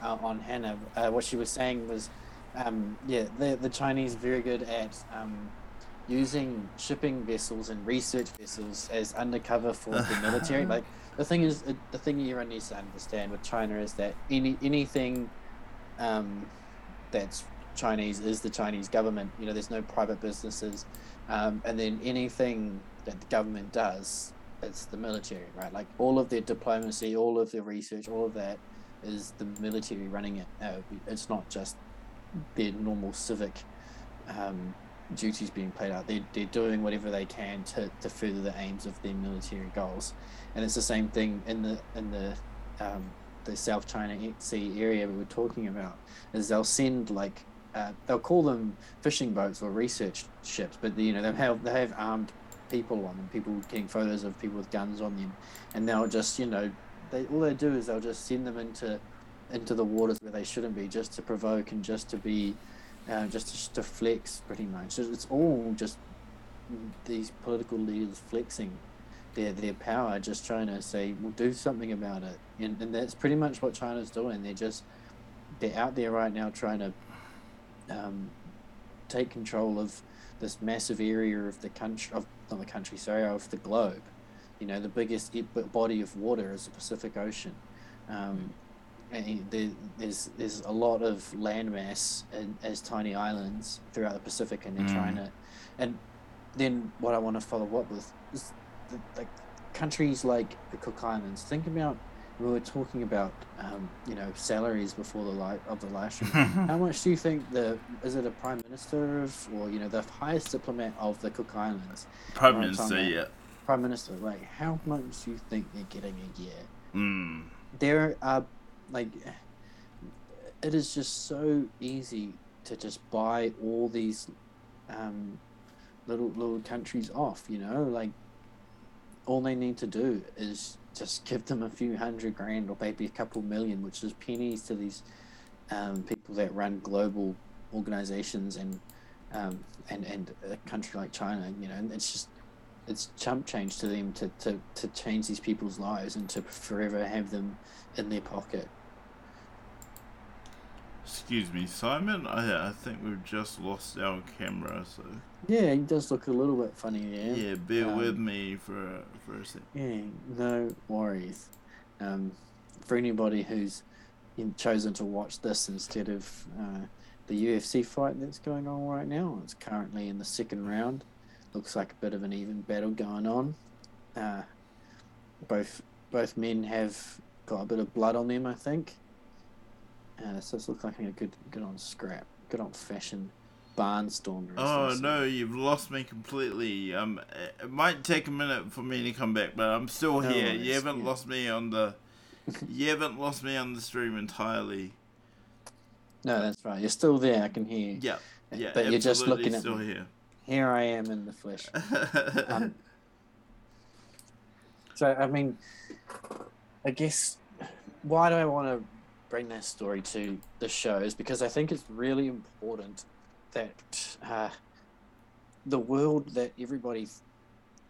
uh, on Hannah. Uh, what she was saying was, um, yeah, the the Chinese very good at um, using shipping vessels and research vessels as undercover for the military. Like the thing is, the thing everyone needs to understand with China is that any anything um, that's Chinese is the Chinese government. You know, there's no private businesses, um, and then anything that the government does, it's the military, right? Like all of their diplomacy, all of their research, all of that is the military running it. Uh, it's not just their normal civic um, duties being played out. They're, they're doing whatever they can to, to further the aims of their military goals, and it's the same thing in the in the um, the South China Sea area we were talking about. Is they'll send like uh, they'll call them fishing boats or research ships, but you know they have they have armed people on them, people getting photos of people with guns on them, and they'll just you know they all they do is they'll just send them into into the waters where they shouldn't be, just to provoke and just to be uh, just to, flex pretty much. It's all just these political leaders flexing their their power, just trying to say, "We'll do something about it," and and that's pretty much what China's doing. They're just they're out there right now trying to um, take control of this massive area of the country of not the country, sorry, of the globe. You know, the biggest body of water is the Pacific Ocean. Um, and there, there's there's a lot of landmass as tiny islands throughout the Pacific, and they're Mm. trying to. And then what I want to follow up with is the, like countries like the Cook Islands. Think about we were talking about um, you know salaries before the live of the live stream. How much do you think the is it a prime minister of or you know the highest diplomat of the Cook Islands, Prime Minister, yeah. Prime minister? Like, how much do you think they're getting a year? Mm. There are like, it is just so easy to just buy all these um, little little countries off. You know, like all they need to do is just give them a few hundred grand or maybe a couple million, which is pennies to these um, people that run global organizations and um, and and a country like China. You know, and it's just it's chump change to them to, to, to change these people's lives and to forever have them in their pocket. Excuse me, Simon. I I think we've just lost our camera, so Yeah, he does look a little bit funny there. yeah, bear Um, with me for for a sec. Yeah, no worries. Um, for anybody who's in- chosen to watch this instead of uh, the UFC fight that's going on right now, it's currently in the second round. Looks like a bit of an even battle going on. Uh, both both men have got a bit of blood on them, I think. Uh, so this looks like a good good on scrap, good old fashioned barnstormer. Oh no, you've lost me completely. Um, it might take a minute for me to come back, but I'm still No here. worries, you haven't yeah. lost me on the. you haven't lost me on the stream entirely. No, that's right. You're still there. I can hear you. Yeah, yeah. but you're just looking at still me. here. Here I am in the flesh. Um, so I mean, I guess why do I want to bring this story to the show is because I think it's really important that uh, the world that everybody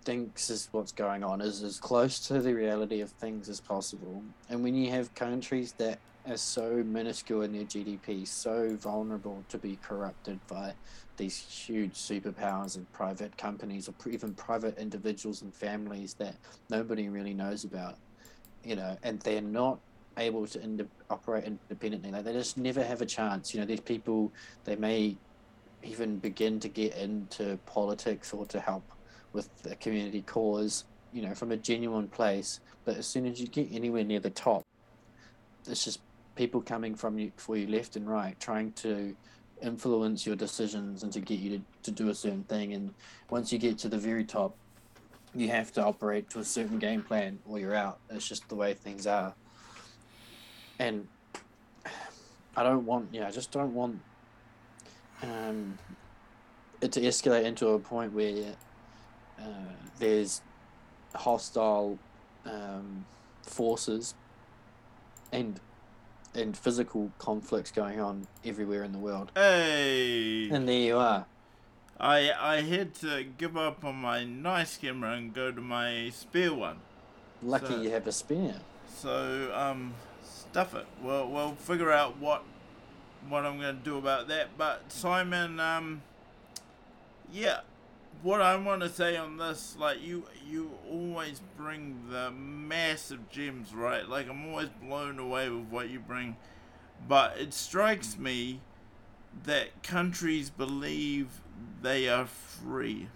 thinks is what's going on is as close to the reality of things as possible. And when you have countries that are so minuscule in their GDP, so vulnerable to be corrupted by these huge superpowers and private companies or even private individuals and families that nobody really knows about, you know, and they're not able to ind- operate independently. Like they just never have a chance. You know, these people they may even begin to get into politics or to help with the community cause, you know, from a genuine place. But as soon as you get anywhere near the top, it's just people coming from you for you left and right, trying to influence your decisions and to get you to, to do a certain thing. And once you get to the very top, you have to operate to a certain game plan or you're out. It's just the way things are. And I don't want, yeah, I just don't want um, it to escalate into a point where uh, there's hostile um, forces and and physical conflicts going on everywhere in the world. Hey, And there you are. I I had to give up on my nice camera and go to my spare one. Lucky So- you have a spare. So um, stuff it. We'll we'll figure out what what I'm gonna do about that. But Simon, um, yeah, what I want to say on this, like you you always bring the massive gems, right? Like I'm always blown away with what you bring. But it strikes me that countries believe they are free.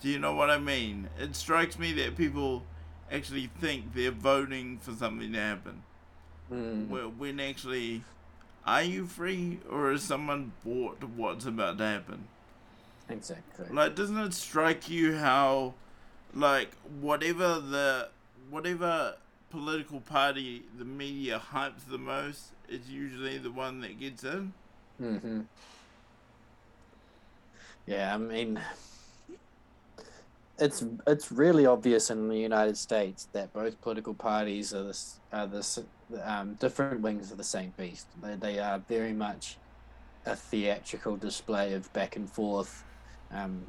Do you know what I mean? It strikes me that people actually think they're voting for something to happen. Mm. Well, when actually, are you free or is someone bought what's about to happen? Exactly. Like, doesn't it strike you how, like, whatever the whatever political party the media hypes the most is usually the one that gets in? hmm Yeah, I mean, it's it's really obvious in the United States that both political parties are this are this um, different wings of the same beast. They they are very much a theatrical display of back and forth, um,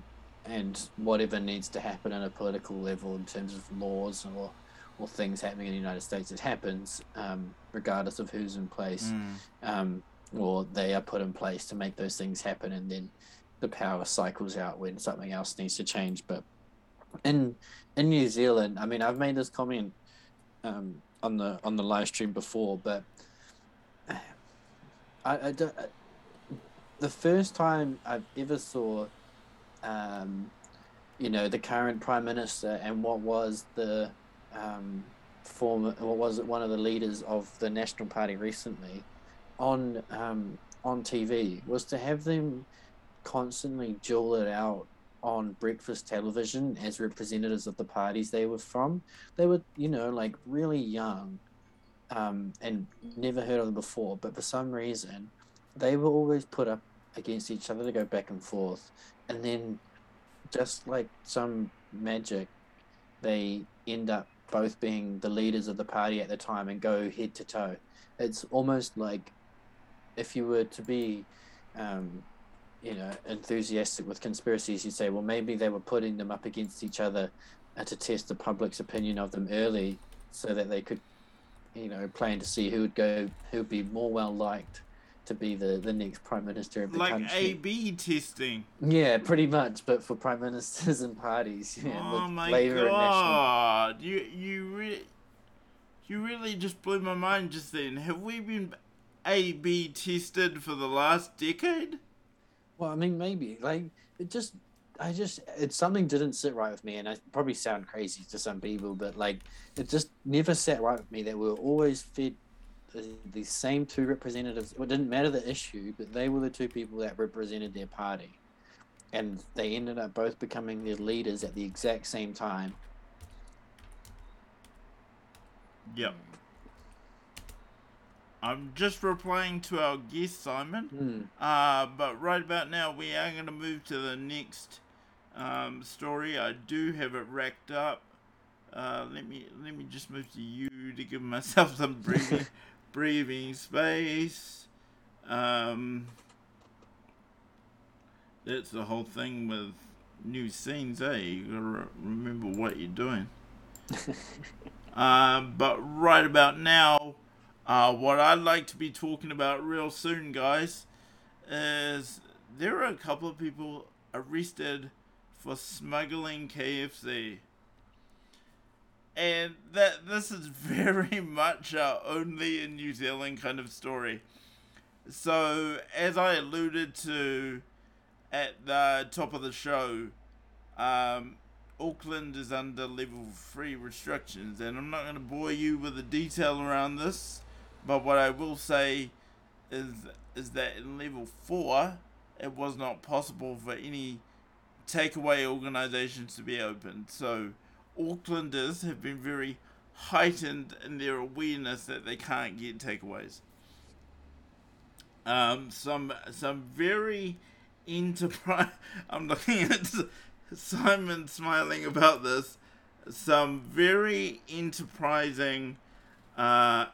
and whatever needs to happen on a political level in terms of laws or or things happening in the United States, it happens um, regardless of who's in place um, or they are put in place to make those things happen, and then the power cycles out when something else needs to change. But in in New Zealand, I mean, I've made this comment um, on the on the live stream before, but I, I don't, the first time I've ever saw, um, you know, the current prime minister and what was the um, former, what was it, one of the leaders of the National Party recently, on um, on TV was to have them constantly duel it out on breakfast television as representatives of the parties they were from. They were, you know, like really young um, and never heard of them before, but for some reason, they were always put up against each other to go back and forth. And then, just like some magic, they end up both being the leaders of the party at the time and go head to toe. It's almost like if you were to be, um, you know, enthusiastic with conspiracies, you'd say, well, maybe they were putting them up against each other uh, to test the public's opinion of them early, so that they could, you know, plan to see who would go, who would be more well liked to be the, the next prime minister of the like country. A B testing. Yeah, pretty much, but for prime ministers and parties. Yeah, oh my Labour god! You you really you really just blew my mind just then. Have we been A B tested for the last decade? Well, I mean, maybe like it just, I just, it's something didn't sit right with me, and I probably sound crazy to some people, but like it just never sat right with me that we were always fed the, same two representatives. It didn't matter the issue, but they were the two people that represented their party, and they ended up both becoming their leaders at the exact same time. Yep. I'm just replying to our guest Simon. Hmm. Uh, but right about now, we are going to move to the next um, story. I do have it racked up. Uh, let me let me just move to you to give myself some breathing breathing space. Um, that's the whole thing with new scenes, eh? You gotta re- remember what you're doing. Um, but right about now, uh, what I'd like to be talking about real soon, guys, is there are a couple of people arrested for smuggling KFC. And that this is very much a only in New Zealand kind of story. So, as I alluded to at the top of the show, um, Auckland is under level 3 restrictions, and I'm not going to bore you with the detail around this, but what I will say is is that in level 4, it was not possible for any takeaway organizations to be opened. So, Aucklanders have been very heightened in their awareness that they can't get takeaways. Um, some some very enterprise. I'm looking at Simon smiling about this. Some very enterprising. Uh,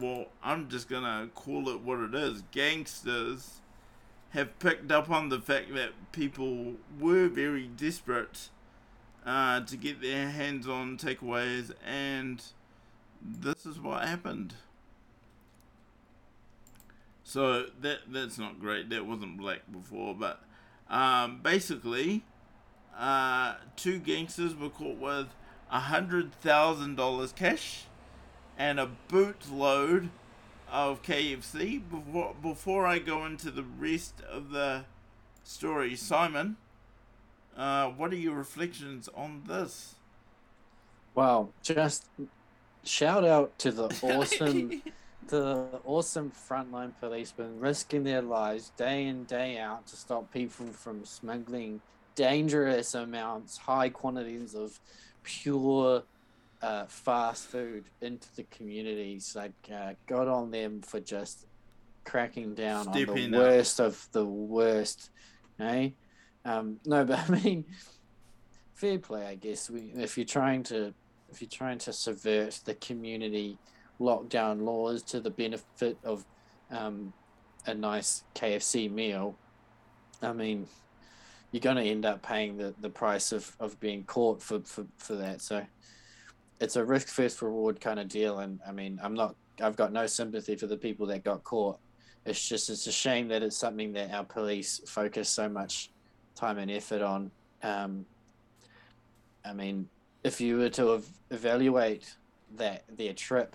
well, I'm just gonna call it what it is. Gangsters have picked up on the fact that people were very desperate uh, to get their hands on takeaways, and this is what happened. So that that's not great. That wasn't black before, but um, basically, uh, two gangsters were caught with a hundred thousand dollars cash and a bootload of KFC. Before before I go into the rest of the story, Simon, uh, what are your reflections on this? Wow, just shout out to the awesome the awesome frontline policemen risking their lives day in day out to stop people from smuggling dangerous amounts, high quantities of pure uh, fast food into the communities. Like, uh, God on them for just cracking down on the up. worst of the worst. Eh? Um, no, but I mean, fair play, I guess. We, if you're trying to, if you're trying to subvert the community lockdown laws to the benefit of um, a nice KFC meal, I mean, you're going to end up paying the, the price of, of being caught for, for, for that. So it's a risk first reward kind of deal. And I mean, I'm not, I've got no sympathy for the people that got caught. It's just, it's a shame that it's something that our police focus so much time and effort on. Um, I mean, if you were to ev- evaluate that their trip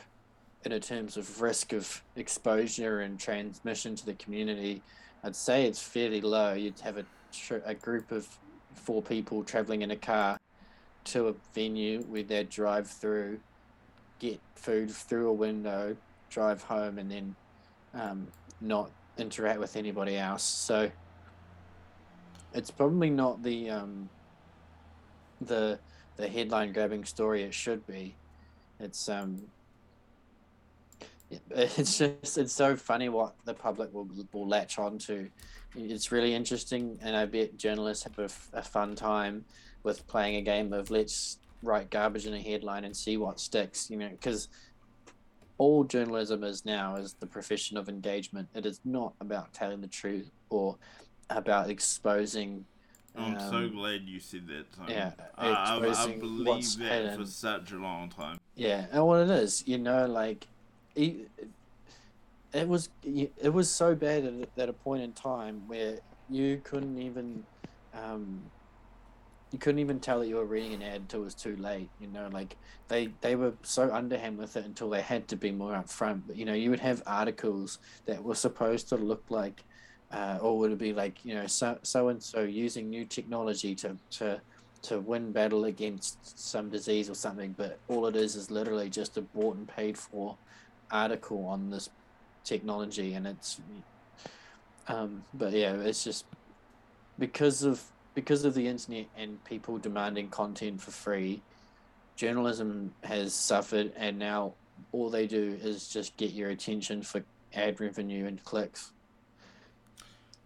in terms of risk of exposure and transmission to the community, I'd say it's fairly low. You'd have a, a group of four people traveling in a car to a venue where they'd drive through get food through a window, drive home, and then um, not interact with anybody else. So it's probably not the um, the the headline grabbing story it should be. It's um it's just it's so funny what the public will will latch on to. It's really interesting, and I bet journalists have a, a fun time with playing a game of let's write garbage in a headline and see what sticks. You know, because all journalism is now is the profession of engagement. It is not about telling the truth or about exposing. I'm um, so glad you said that. Simon. yeah, I, I, I what's that hidden. for such a long time. Yeah, and what it is, you know, like it, it was it was so bad at, at a point in time where you couldn't even um, you couldn't even tell that you were reading an ad until it was too late. You know, like they they were so underhand with it until they had to be more upfront. But you know, you would have articles that were supposed to look like. Uh, or would it be like you know so so and so using new technology to to to win battle against some disease or something, but all it is is literally just a bought and paid for article on this technology, and it's. Um, but yeah, it's just because of because of the internet and people demanding content for free, journalism has suffered, and now all they do is just get your attention for ad revenue and clicks.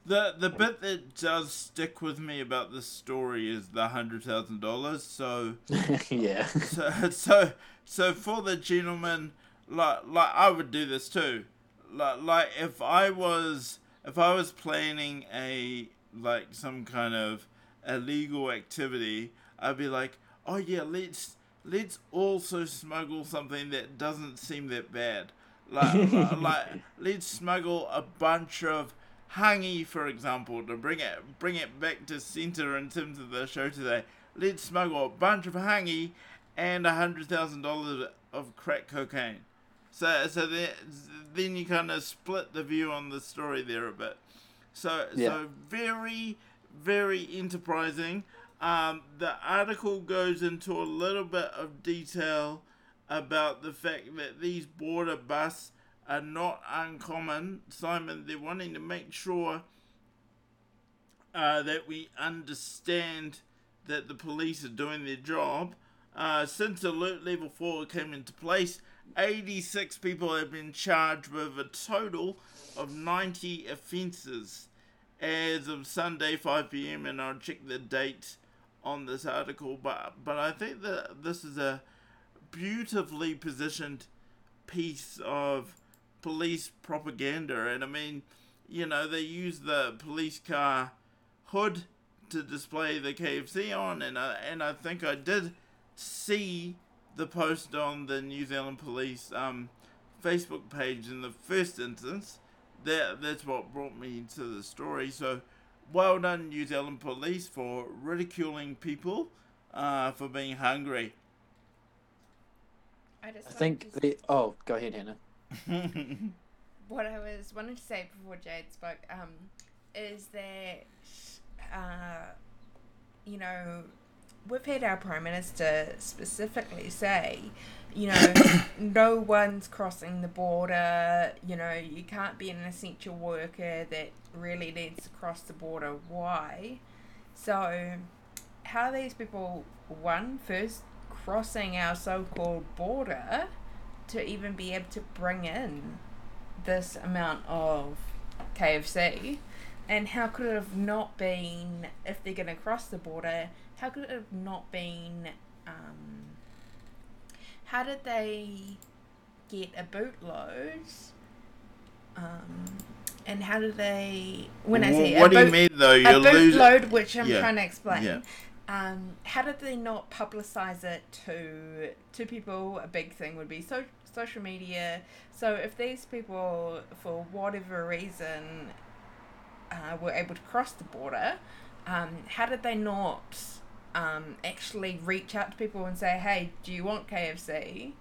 The the bit that does stick with me about this story is the hundred thousand dollars. So yeah. so so so for the gentleman, like like I would do this too. Like like if I was if I was planning a like some kind of illegal activity, I'd be like, oh yeah, let's let's also smuggle something that doesn't seem that bad. Like like, like let's smuggle a bunch of hangi, for example, to bring it bring it back to center in terms of the show today. Let's smuggle a bunch of hangi and a hundred thousand dollars of crack cocaine. So so then then you kind of split the view on the story there a bit. So Yeah. so very very enterprising. Um, the article goes into a little bit of detail about the fact that these border busts are not uncommon. Simon, they're wanting to make sure uh, that we understand that the police are doing their job. Uh, since Alert Level 4 came into place, 86 people have been charged with a total of 90 offences as of Sunday 5 p.m. and I'll check the date on this article but but I think that this is a beautifully positioned piece of police propaganda and I mean you know they use the police car hood to display the KFC on and I, and I think I did see the post on the New Zealand Police um, Facebook page in the first instance. That that's what brought me to the story. So well done New Zealand Police for ridiculing people uh, for being hungry. I just I think to the oh, go ahead, Hannah. what I was wanting to say before Jade spoke um, is that uh, you know we've had our prime minister specifically say you know no one's crossing the border you know you can't be an essential worker that really needs to cross the border. Why? So how are these people one first crossing our so-called border to even be able to bring in this amount of KFC? And how could it have not been, if they're going to cross the border, how could it have not been, um, how did they get a bootload? Um, and how did they, when I say what a do you mean though? a You're losing. bootload, which I'm Yeah. trying to explain. Yeah. Um, how did they not publicize it to to people? A big thing would be so social media. So if these people, for whatever reason, uh, were able to cross the border, um, how did they not um, actually reach out to people and say, "Hey, do you want KFC?"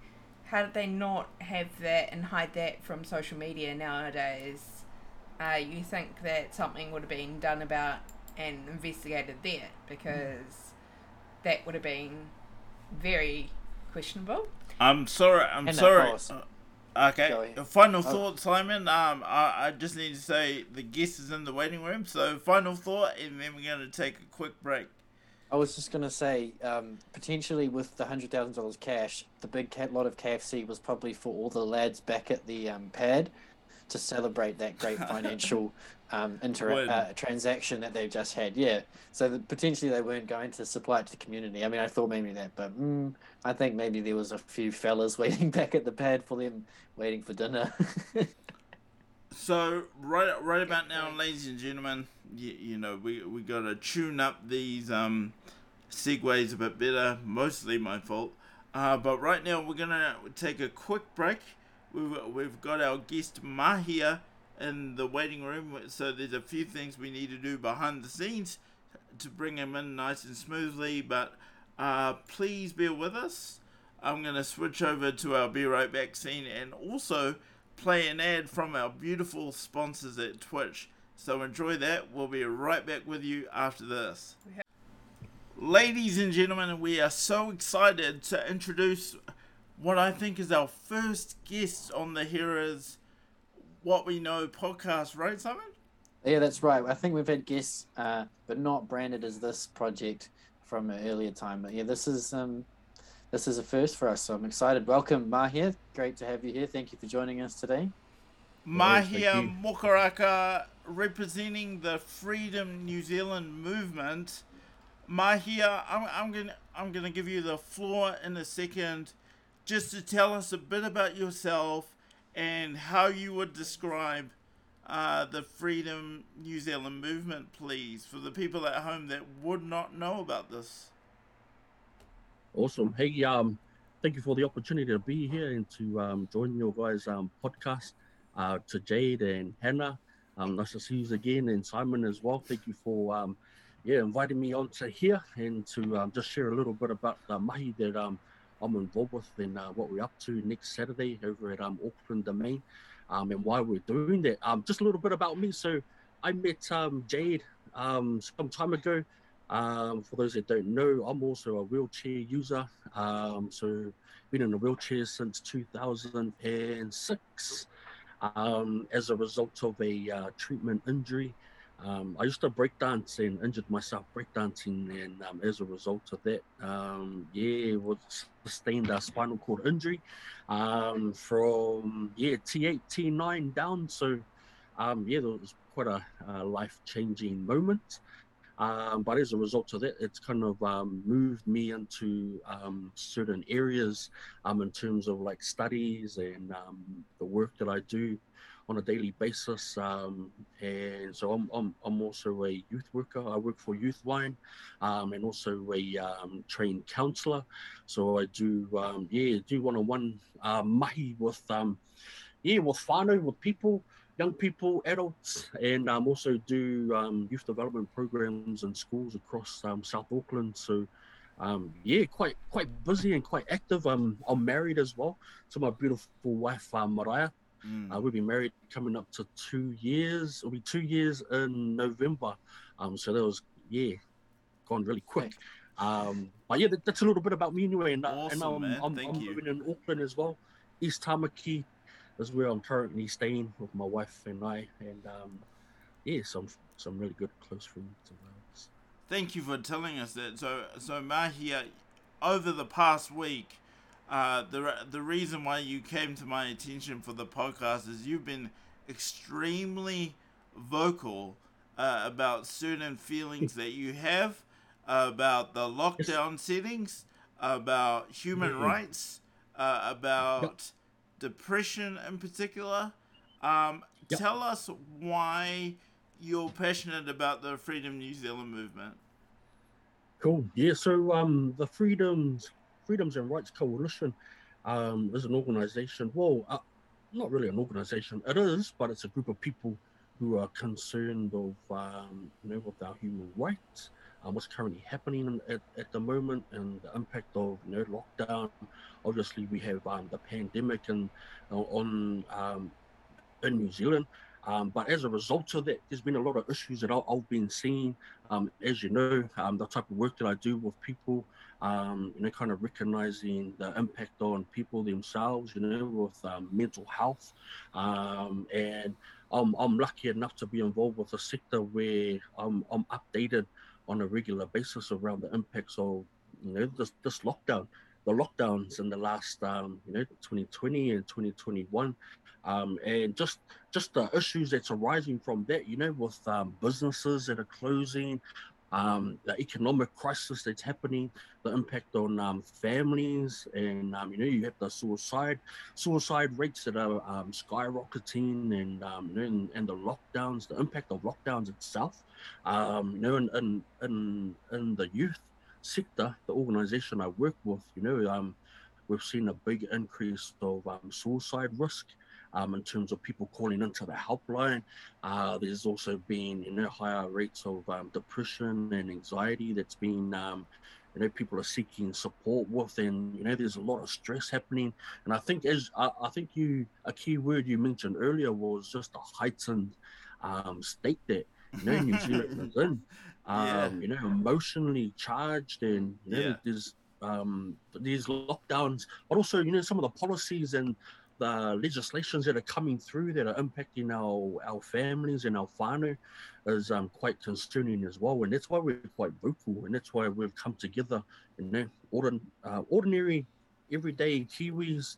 How did they not have that and hide that from social media nowadays? Uh, you think that something would have been done about and investigated there because that would have been very questionable. I'm sorry. I'm And, sorry. Uh, okay. Go. Final Oh. thought, Simon. Um, I, I just need to say the guest is in the waiting room. So final thought, and then we're gonna take a quick break. I was just gonna say, um, potentially with the hundred thousand dollars cash, the big cat lot of KFC was probably for all the lads back at the um, pad to celebrate that great financial um, inter- uh, transaction that they've just had. Yeah, so that potentially they weren't going to supply it to the community. I mean, I thought maybe that, but mm, I think maybe there was a few fellas waiting back at the pad for them, waiting for dinner. So right, right about now, ladies and gentlemen, you, you know we we gotta tune up these um segues a bit better. Mostly my fault. Uh, but right now we're gonna take a quick break. We've we've got our guest Mahia in the waiting room, so there's a few things we need to do behind the scenes to bring him in nice and smoothly. But uh, please bear with us. I'm gonna switch over to our be right back scene and also play an ad from our beautiful sponsors at Twitch. So enjoy that. We'll be right back with you after this. Ladies and gentlemen, we are so excited to introduce what I think is our first guest on the Here's What We Know podcast, right, Simon? Yeah, that's right. I think we've had guests, uh, but not branded as this project from an earlier time. But yeah, this is um, this is a first for us, so I'm excited. Welcome, Mahia. Great to have you here. Thank you for joining us today. Mahia you. Mokaraka representing the Freedom New Zealand movement. Mahia, I'm, I'm gonna I'm gonna give you the floor in a second, just to tell us a bit about yourself and how you would describe uh, the Freedom New Zealand movement, please, for the people at home that would not know about this. Awesome. Hey, um, thank you for the opportunity to be here and to um, join your guys' um, podcast. Uh, to Jade and Hannah, um, nice to see you again, and Simon as well. Thank you for um, yeah inviting me on to here and to um, just share a little bit about the mahi that um, I'm involved with and uh, what we're up to next Saturday over at um, Auckland Domain, um, and why we're doing that. Um, just a little bit about me. So I met um, Jade um, some time ago. Um, for those that don't know, I'm also a wheelchair user. Um, so been in a wheelchair since 2006 um, as a result of a uh, treatment injury. Um, I used to breakdance and injured myself breakdancing, and um, as a result of that, um, yeah, was sustained a spinal cord injury um, from yeah T8, T9 down. So um, yeah, that was quite a, a life-changing moment. Um, but as a result of that, it's kind of moved me into certain areas in terms of like studies and the work that I do on a daily basis. Um, and so I'm, I'm, I'm also a youth worker. I work for Youthline um, and also a um, trained counselor. So I do, um, yeah, do one-on-one uh, mahi with, um, yeah, with whānau, with people young people, adults, and um, also do um, youth development programs in schools across um, South Auckland. So, um, yeah, quite quite busy and quite active. Um, I'm married as well to my beautiful wife, uh, Mariah. Mm. Uh, we've been married coming up to two years. It'll be two years in November. Um, so that was yeah, gone really quick. Um, but yeah, that, that's a little bit about me anyway. And, uh, and Awesome, um, man. I'm, Thank I'm you. living in Auckland as well, East Tamaki is where I'm currently staying with my wife and I. And um, yeah, some some really good close friends of ours. Thank you for telling us that. So, so Mahia, over the past week, uh, the the reason why you came to my attention for the podcast is you've been extremely vocal uh, about certain feelings that you have about the lockdown settings, about human Mhm. rights, uh, about depression in particular. Um, Yep. Tell us why you're passionate about the Freedom New Zealand movement. Cool. Yeah. So um, the Freedoms Freedoms and Rights Coalition um, is an organization. Well, uh, not really an organization. It is, but it's a group of people who are concerned of um, you know with our human rights, um, what's currently happening at, at the moment, and the impact of you know lockdown. Obviously, we have um, the pandemic and uh, on um, in New Zealand. Um, but as a result of that, there's been a lot of issues that I've been seeing. Um, as you know, um, the type of work that I do with people, um, you know, kind of recognizing the impact on people themselves, you know, with um, mental health. Um, and I'm, I'm lucky enough to be involved with a sector where I'm, I'm updated on a regular basis around the impacts of, you know, this, this lockdown the lockdowns in the last um, you know 2020 and 2021 um, and just just the issues that's arising from that you know with um, businesses that are closing um, the economic crisis that's happening, the impact on um, families, and um, you know you have the suicide suicide rates that are um, skyrocketing, and, um, and, and the lockdowns, the impact of lockdowns itself. Um, you know, in, in in in the youth sector, the organisation I work with, you know, we've seen a big increase of suicide risk um, in terms of people calling into the helpline. Uh, there's also been you know higher rates of um, depression and anxiety that's been um, you know people are seeking support with, and you know there's a lot of stress happening. And I think as I, I think you a key word you mentioned earlier was just a heightened um, state that you know New Zealand is in. Yeah. Um, you know, emotionally charged, and you know, yeah. there's um, these lockdowns, but also you know some of the policies and the legislations that are coming through that are impacting our our families and our whānau is um, quite concerning as well. And that's why we're quite vocal, and that's why we've come together. You know, ordin, uh, ordinary, everyday Kiwis,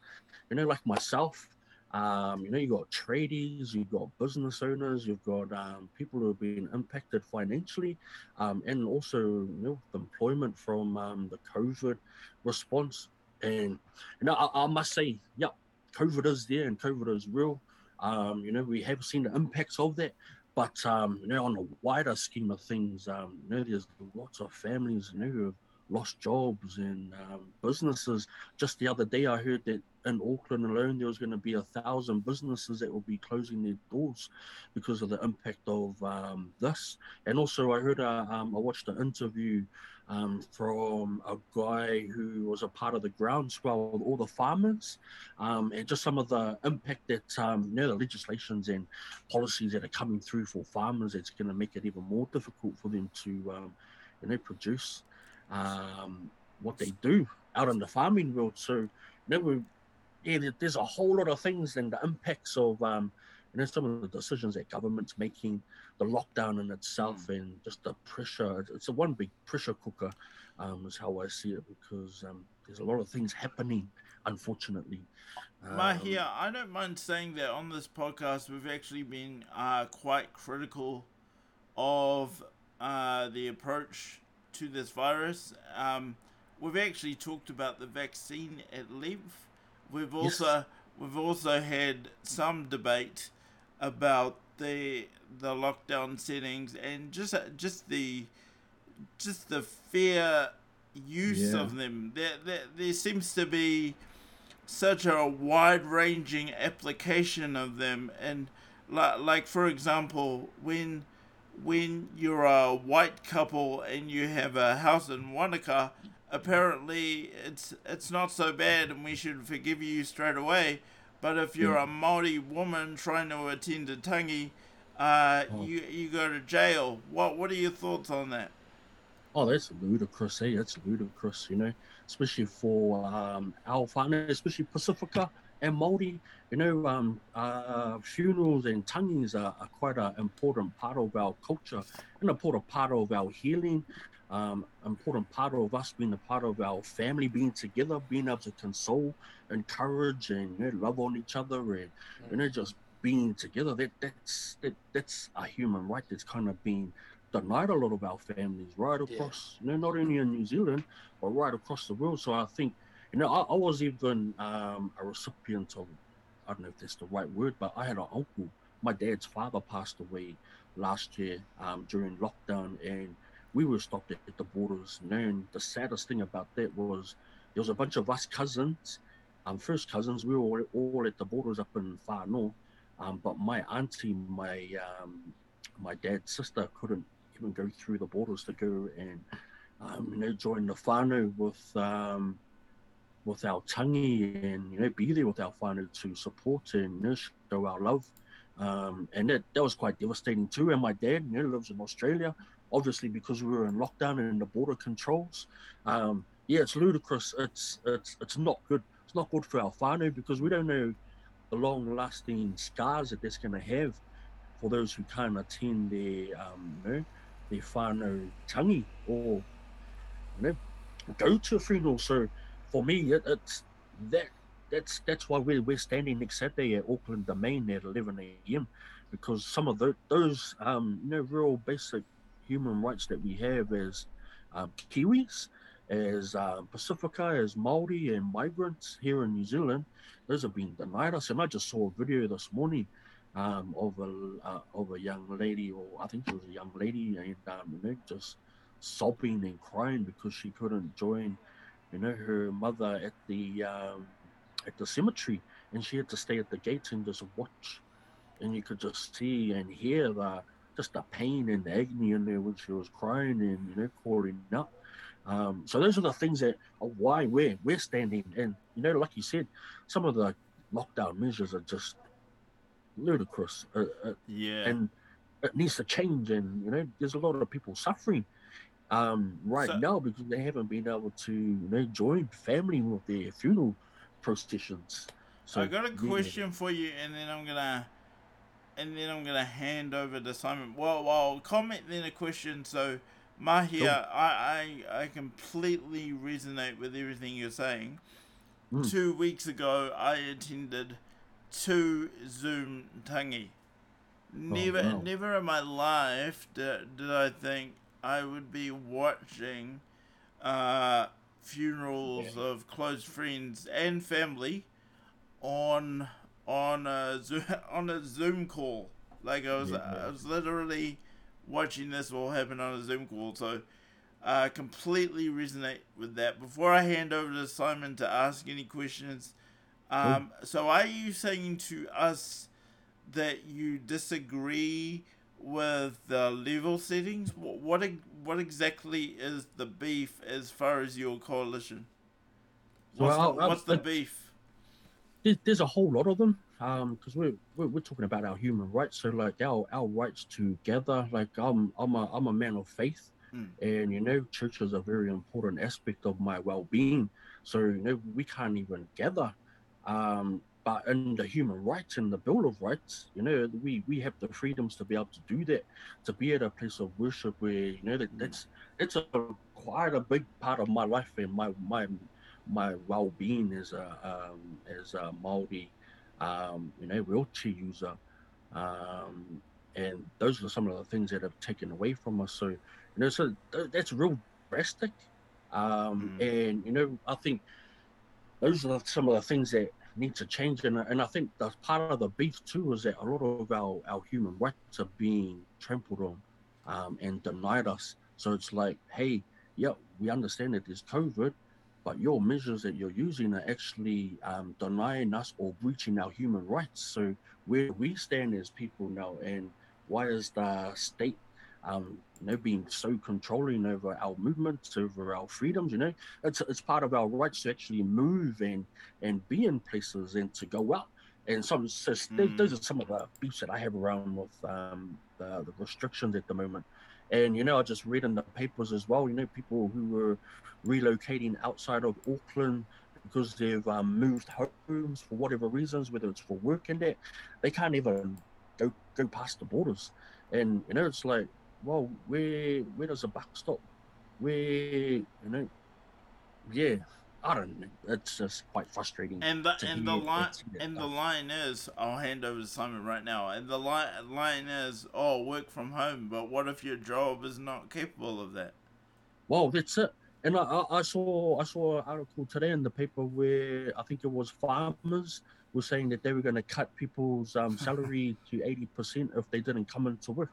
you know, like myself. Um, you know, you've got tradies, you've got business owners, you've got um, people who have been impacted financially, um, and also you know, employment from um, the COVID response. And you know, I, I must say, yeah, COVID is there and COVID is real. Um, you know, we have seen the impacts of that. But um, you know, on a wider scheme of things, um, you know, there's lots of families you know, who have lost jobs and um, businesses. Just the other day, I heard that in Auckland alone, there was going to be a thousand businesses that will be closing their doors because of the impact of um, this. And also, I heard, a, um, I watched an interview um, from a guy who was a part of the groundswell of all the farmers, um, and just some of the impact that um, you know the legislations and policies that are coming through for farmers. It's going to make it even more difficult for them to um, you know produce um, what they do out in the farming world. So you know yeah, there's a whole lot of things and the impacts of um, you know some of the decisions that government's making the lockdown in itself mm. and just the pressure. It's a one big pressure cooker, um, is how I see it, because um, there's a lot of things happening, unfortunately. Um, Mahia, I don't mind saying that on this podcast, we've actually been uh, quite critical of uh, the approach to this virus. Um, we've actually talked about the vaccine at length. We've also yes. we've also had some debate about the the lockdown settings and just just the just the fair use yeah. of them. There, there there seems to be such a wide ranging application of them and like like for example when when you're a white couple and you have a house in Wanaka, apparently it's it's not so bad and we should forgive you straight away. But if you're a Maori woman trying to attend a tangi, uh, oh. you you go to jail. What what are your thoughts on that? Oh, that's ludicrous. Hey, that's ludicrous. You know, especially for um, our whānau, especially Pacifica and Maori. You know, um, uh, funerals and tangis are, are quite an important part of our culture, an important part of our healing. Um, important part of us being a part of our family, being together, being able to console, encourage, and you know, love on each other, and you know, just being together, that that's that, that's a human right that's kind of being denied a lot of our families right across, yeah. you know, not only in New Zealand, but right across the world. So I think, you know, I, I was even um, a recipient of, I don't know if that's the right word, but I had an uncle. My dad's father passed away last year um, during lockdown, and we were stopped at, at the borders. And the saddest thing about that was there was a bunch of us cousins, um, first cousins. We were all, at the borders up in far north, um, but my auntie, my um, my dad's sister, couldn't even go through the borders to go and um, you know join the whānau with um, with our tangi and you know be there with our whānau to support and you know, show our love Um, and that, that was quite devastating too. And my dad, you know, lives in Australia, obviously because we were in lockdown and in the border controls. Um, yeah, it's ludicrous. It's it's it's not good. It's not good for our whānau because we don't know the long-lasting scars that that's going to have for those who can't attend their um, you know their whānau tangi or you know go to a funeral. So for me, it, it's that that's that's why we're we're standing next Saturday at Auckland Domain at 11 a.m. because some of the, those um, you know real basic human rights that we have as um, Kiwis, as uh, Pacifica, as Maori and migrants here in New Zealand, those have been denied us. And I just saw a video this morning um, of a uh, of a young lady, or I think it was a young lady, and um, you know, just sobbing and crying because she couldn't join, you know, her mother at the um, at the cemetery, and she had to stay at the gates and just watch, and you could just see and hear the just the pain and the agony in there when she was crying and you know calling up. Um, so those are the things that are why we're we're standing, and you know, like you said, some of the lockdown measures are just ludicrous. Uh, uh, Yeah. and it needs to change. And you know, there's a lot of people suffering um, right So- now because they haven't been able to you know join family with their funeral processions. So I got a yeah. question for you, and then I'm gonna, and then I'm gonna hand over to Simon. Well, well, comment then a question. So, Mahia, I, I, I completely resonate with everything you're saying. Mm. Two weeks ago, I attended two Zoom tangi. Never, wow. never in my life did, did I think I would be watching uh, funerals of close friends and family on on a Zoom, on a Zoom call. Like I was, I was literally watching this all happen on a Zoom call. So, uh, completely resonate with that. Before I hand over to Simon to ask any questions, um, so are you saying to us that you disagree with the level settings? Wh- What what exactly is the beef as far as your coalition? What's, Well, the, what's the uh, beef? There's, there's a whole lot of them because we're, we're we're talking about our human rights. So like our our rights to gather. Like I'm I'm a I'm a man of faith, Mm. and you know church is a very important aspect of my well-being. So you know we can't even gather. Um, but in the human rights and the Bill of Rights, you know, we, we have the freedoms to be able to do that, to be at a place of worship where, you know, that, that's that's a quite a big part of my life and my my my well-being as a um, as a Maori, um, you know, wheelchair user, um, and those are some of the things that have taken away from us. So, you know, so th- that's real drastic, um, Mm. and you know, I think those are some of the things that need to change, and and I think that's part of the beef too is that a lot of our our human rights are being trampled on, um, and denied us. So it's like, hey, yeah, we understand that there's COVID, but your measures that you're using are actually um, denying us or breaching our human rights. So where we stand as people now, and why is the state, um, you know, being so controlling over our movements, over our freedoms? You know, it's it's part of our rights to actually move and and be in places and to go out. And some, so Mm. those are some of the beefs that I have around with um, the, the restrictions at the moment. And you know, I just read in the papers as well. You know, people who were relocating outside of Auckland because they've um, moved homes for whatever reasons, whether it's for work and that, they can't even go go past the borders. And you know, it's like, well, where where does the buck stop? Where you know, yeah, I don't know. It's just quite frustrating. And the and the line and see that and the line is, I'll hand over to Simon right now. And the line line is, oh, work from home. But what if your job is not capable of that? Well, that's it. And I, I, I saw I saw an article today in the paper where I think it was farmers were saying that they were going to cut people's um, salary to eighty percent if they didn't come into work.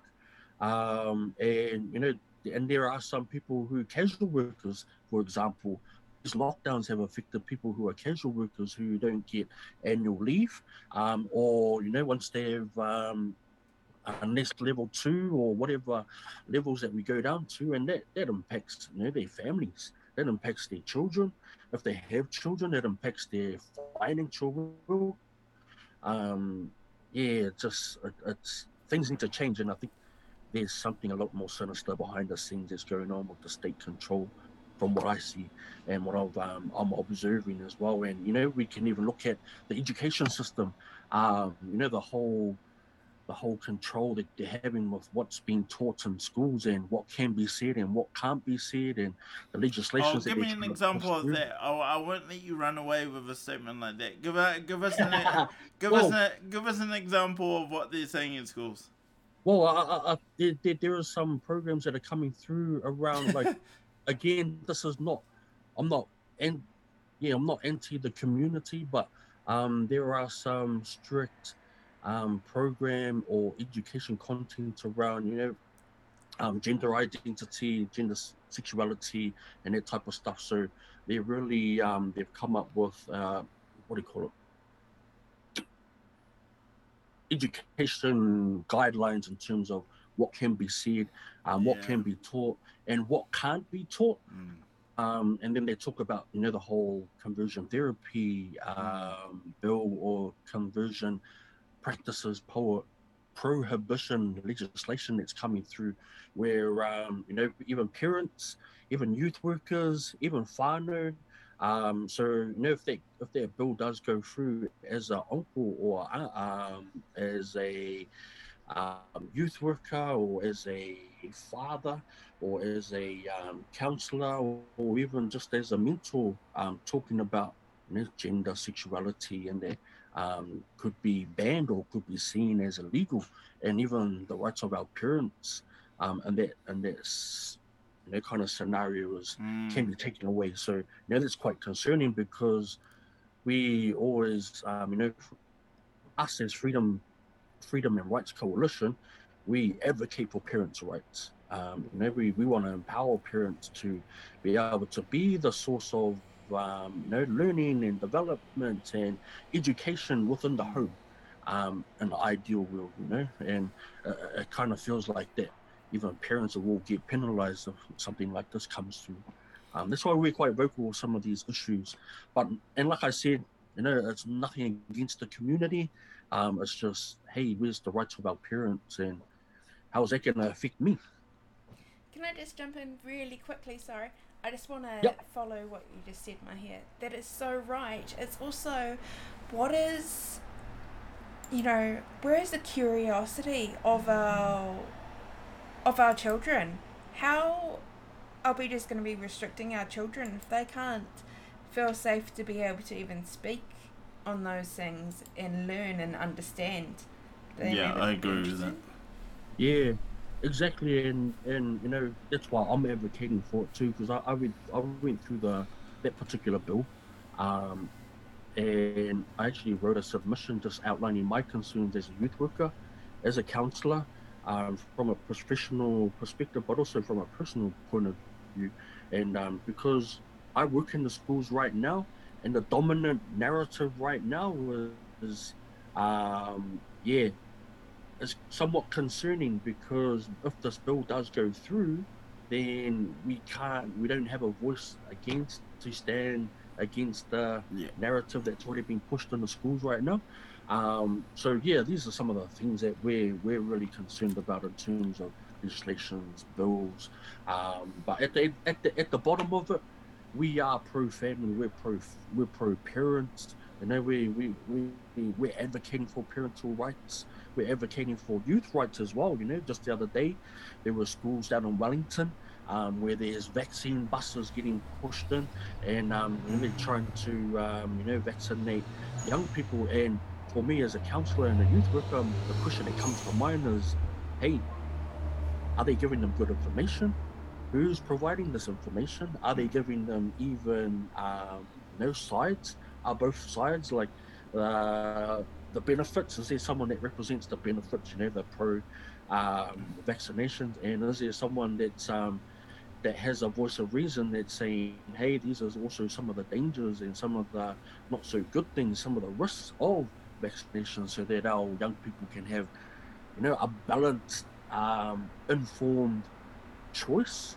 Um, and you know, and there are some people who casual workers, for example. These lockdowns have affected people who are casual workers who don't get annual leave, um, or you know, once they've um, unless level two or whatever levels that we go down to, and that that impacts you know their families, that impacts their children. If they have children, that impacts their financial. Um, yeah, just it, it's things need to change, and I think there's something a lot more sinister behind the scenes that's going on with the state control, from what I see and what I've, um, I'm observing as well. And you know, we can even look at the education system. Um, you know, the whole the whole control that they're having with what's being taught in schools and what can be said and what can't be said and the legislation. Oh, give me an example of that. Oh, I won't let you run away with a statement like that. Give a, give us an give well, us a, give us an example of what they're saying in schools. Well, I, I, there, there, there are some programs that are coming through around like, again, this is not, I'm not, and yeah, I'm not anti the community, but um, there are some strict um, program or education content around, you know, um, gender identity, gender sexuality, and that type of stuff. So they really um, they've come up with uh, what do you call it? Education guidelines in terms of what can be said, um, what yeah. can be taught, and what can't be taught. Mm. Um, and then they talk about you know the whole conversion therapy mm. um, bill or conversion practices, poor prohibition legislation that's coming through, where um, you know even parents, even youth workers, even whānau. Um, so you know if that if that bill does go through as an uncle or um, as a um, youth worker or as a father or as a um, counselor or, or, even just as a mentor um, talking about you know, gender sexuality and that um, could be banned or could be seen as illegal, and even the rights of our parents um, and that and that's you know, kind of scenarios mm. can be taken away. So you know that's quite concerning because we always um, you know us as freedom freedom and rights coalition we advocate for parents' rights. Um, you know, we, we want to empower parents to be able to be the source of um, you know, learning and development and education within the home, um, an ideal world, you know, and uh, it kind of feels like that. Even parents will get penalized if something like this comes through. Um, that's why we're quite vocal with some of these issues. But and like I said, you know, it's nothing against the community. Um, it's just, hey, where's the rights of our parents and how's that going to affect me? Can I just jump in really quickly? Sorry. I just want to yep. follow what you just said, Mahia. That is so right. It's also what is, you know, where is the curiosity of our of our children? How are we just going to be restricting our children if they can't feel safe to be able to even speak on those things and learn and understand? Yeah, I agree with that. Yeah, Exactly, and and you know that's why I'm advocating for it too because I I went I went through the that particular bill, um, and I actually wrote a submission just outlining my concerns as a youth worker, as a counsellor, um, from a professional perspective, but also from a personal point of view, and um, because I work in the schools right now, and the dominant narrative right now is, um, yeah, it's somewhat concerning because if this bill does go through, then we can't, we don't have a voice against to stand against the yeah. narrative that's already being pushed in the schools right now. Um, so yeah, these are some of the things that we're we're really concerned about in terms of legislations, bills. Um, but at the at the at the bottom of it, we are pro family, we're pro we're pro parents, and then we we we we're advocating for parental rights we're advocating for youth rights as well. You know, just the other day, there were schools down in Wellington um, where there's vaccine buses getting pushed in, and um, they're trying to, um, you know, vaccinate young people. And for me as a counsellor and a youth worker, um, the question that comes to mind is, hey, are they giving them good information? Who's providing this information? Are they giving them even um, no sides? Are both sides like uh, the benefits? Is there someone that represents the benefits? You know, the pro um, vaccinations, and is there someone that's um, that has a voice of reason that's saying, hey, these are also some of the dangers and some of the not so good things, some of the risks of vaccination, so that our young people can have, you know, a balanced, um, informed choice.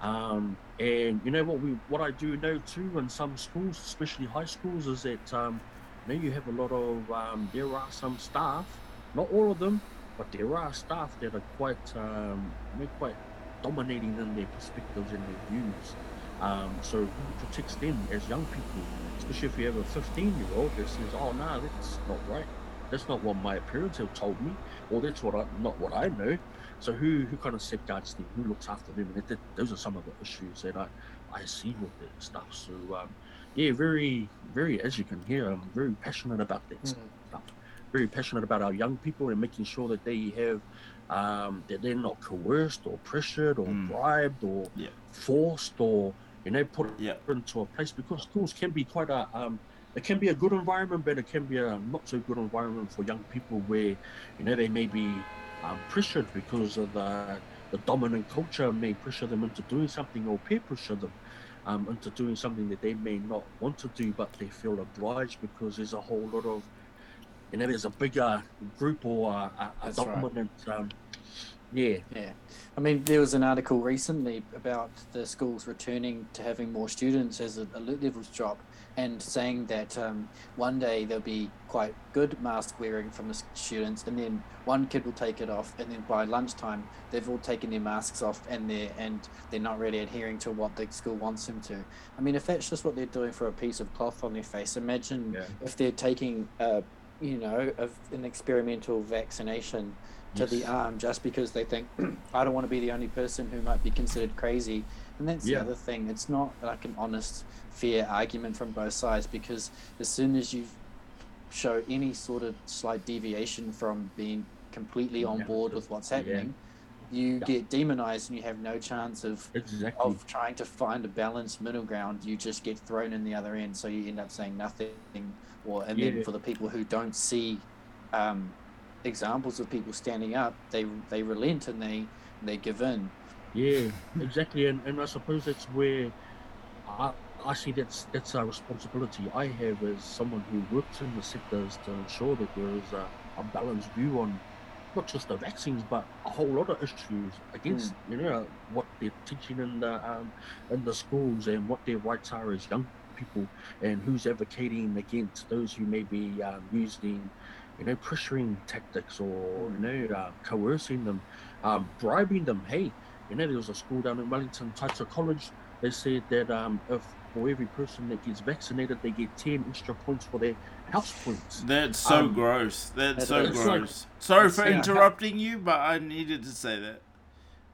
Um, and you know what we what I do know too in some schools, especially high schools, is that um, you know you have a lot of um, there are some staff not all of them, but there are staff that are quite, um, they're quite dominating in their perspectives and their views. Um, so who protects them as young people, especially if you have a 15 year old that says, "Oh, no, nah, that's not right. That's not what my parents have told me, or that's what I, not what I know." So who who kind of safeguards them? Who looks after them? And that, those are some of the issues that I I see with that stuff. So um, yeah, very very as you can hear, I'm very passionate about that Mm. stuff. Very passionate about our young people and making sure that they have um, that they're not coerced or pressured or Mm. bribed or Yeah. forced or you know put Yeah. into a place because schools can be quite a um, it can be a good environment, but it can be a not so good environment for young people where you know they may be um, pressured because of the the dominant culture may pressure them into doing something or peer pressure them um, into doing something that they may not want to do, but they feel obliged because there's a whole lot of you know there's a bigger group or a, a, That's right. dominant um, yeah. Yeah, I mean, there was an article recently about the schools returning to having more students as the alert levels drop, and saying that um, one day there'll be quite good mask wearing from the students, and then one kid will take it off, and then by lunchtime they've all taken their masks off, and they're and they're not really adhering to what the school wants them to. I mean, if that's just what they're doing for a piece of cloth on their face, imagine Yeah. if they're taking, uh, you know, a, an experimental vaccination to the arm just because they think I don't want to be the only person who might be considered crazy. And that's Yeah. the other thing. It's not like an honest, fair argument from both sides because as soon as you show any sort of slight deviation from being completely on Yeah. board with what's Yeah. happening, you Yeah. get demonized and you have no chance of exactly of trying to find a balanced middle ground, you just get thrown in the other end. So you end up saying nothing, or and then for the people who don't see um, examples of people standing up, they they relent and they they give in. Yeah, exactly, and, and I suppose that's where I, I see that's that's a responsibility. I have as someone who works in the sectors to ensure that there is a, a balanced view on not just the vaccines but a whole lot of issues against you know what they're teaching in the um, in the schools and what their rights are as young people and who's advocating against those who may be um, using you know pressuring tactics or you know uh, coercing them um, bribing them. Hey you know, there was a school down in Wellington, Taita College. They said that um, if for every person that gets vaccinated, they get 10 extra points for their house points. That's so Um, gross. That's so is like- gross. Sorry for interrupting you, but I needed to say that.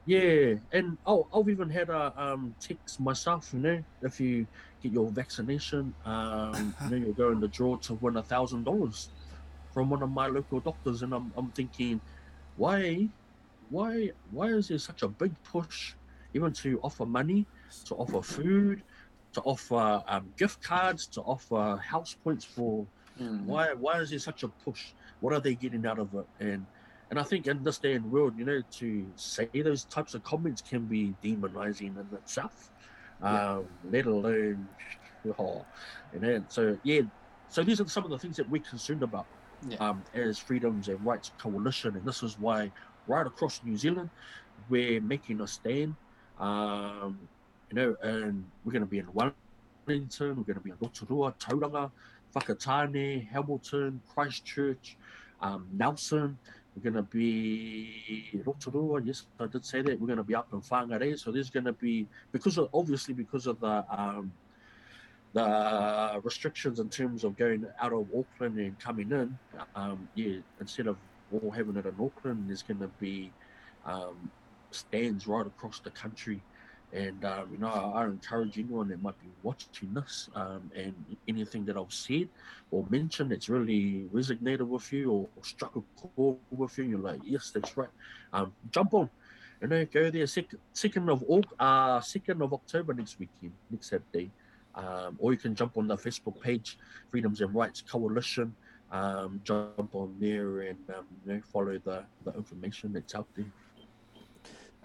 Yeah, and oh, I've even had a um, text myself, you know, if you get your vaccination, um, you know, you'll go in the draw to win a thousand dollars from one of my local doctors, and I'm, I'm thinking, why, why, why is there such a big push, even to offer money, to offer food, to offer um, gift cards, to offer house points for Mm. why why is there such a push? What are they getting out of it? And and I think in this day and world, you know, to say those types of comments can be demonizing in itself. Yeah. Um, let alone oh, you know, so yeah, so these are some of the things that we're concerned about Yeah. um, as Freedoms and Rights Coalition, and this is why right across New Zealand we're making a stand. Um, you know, and we're going to be in Wellington, we're going to be in Rotorua, Tauranga, Whakatane, Hamilton, Christchurch, um, Nelson. We're going to be Rotorua. Yes, I did say that. We're going to be up in Whangarei. So there's going to be because of obviously because of the um, the restrictions in terms of going out of Auckland and coming in. Um, yeah, instead of all having it in Auckland, there's going to be um, stands right across the country. And um, you know, I, I encourage anyone that might be watching this um, and anything that I've said or mentioned that's really resonated with you or, or struck a chord with you. You're like, yes, that's right. Um, jump on. You know, go there. Second, second of uh, second of October next weekend, next Saturday. Um, or you can jump on the Facebook page, Freedoms and Rights Coalition. Um, jump on there and um, you know, follow the, the information that's out there.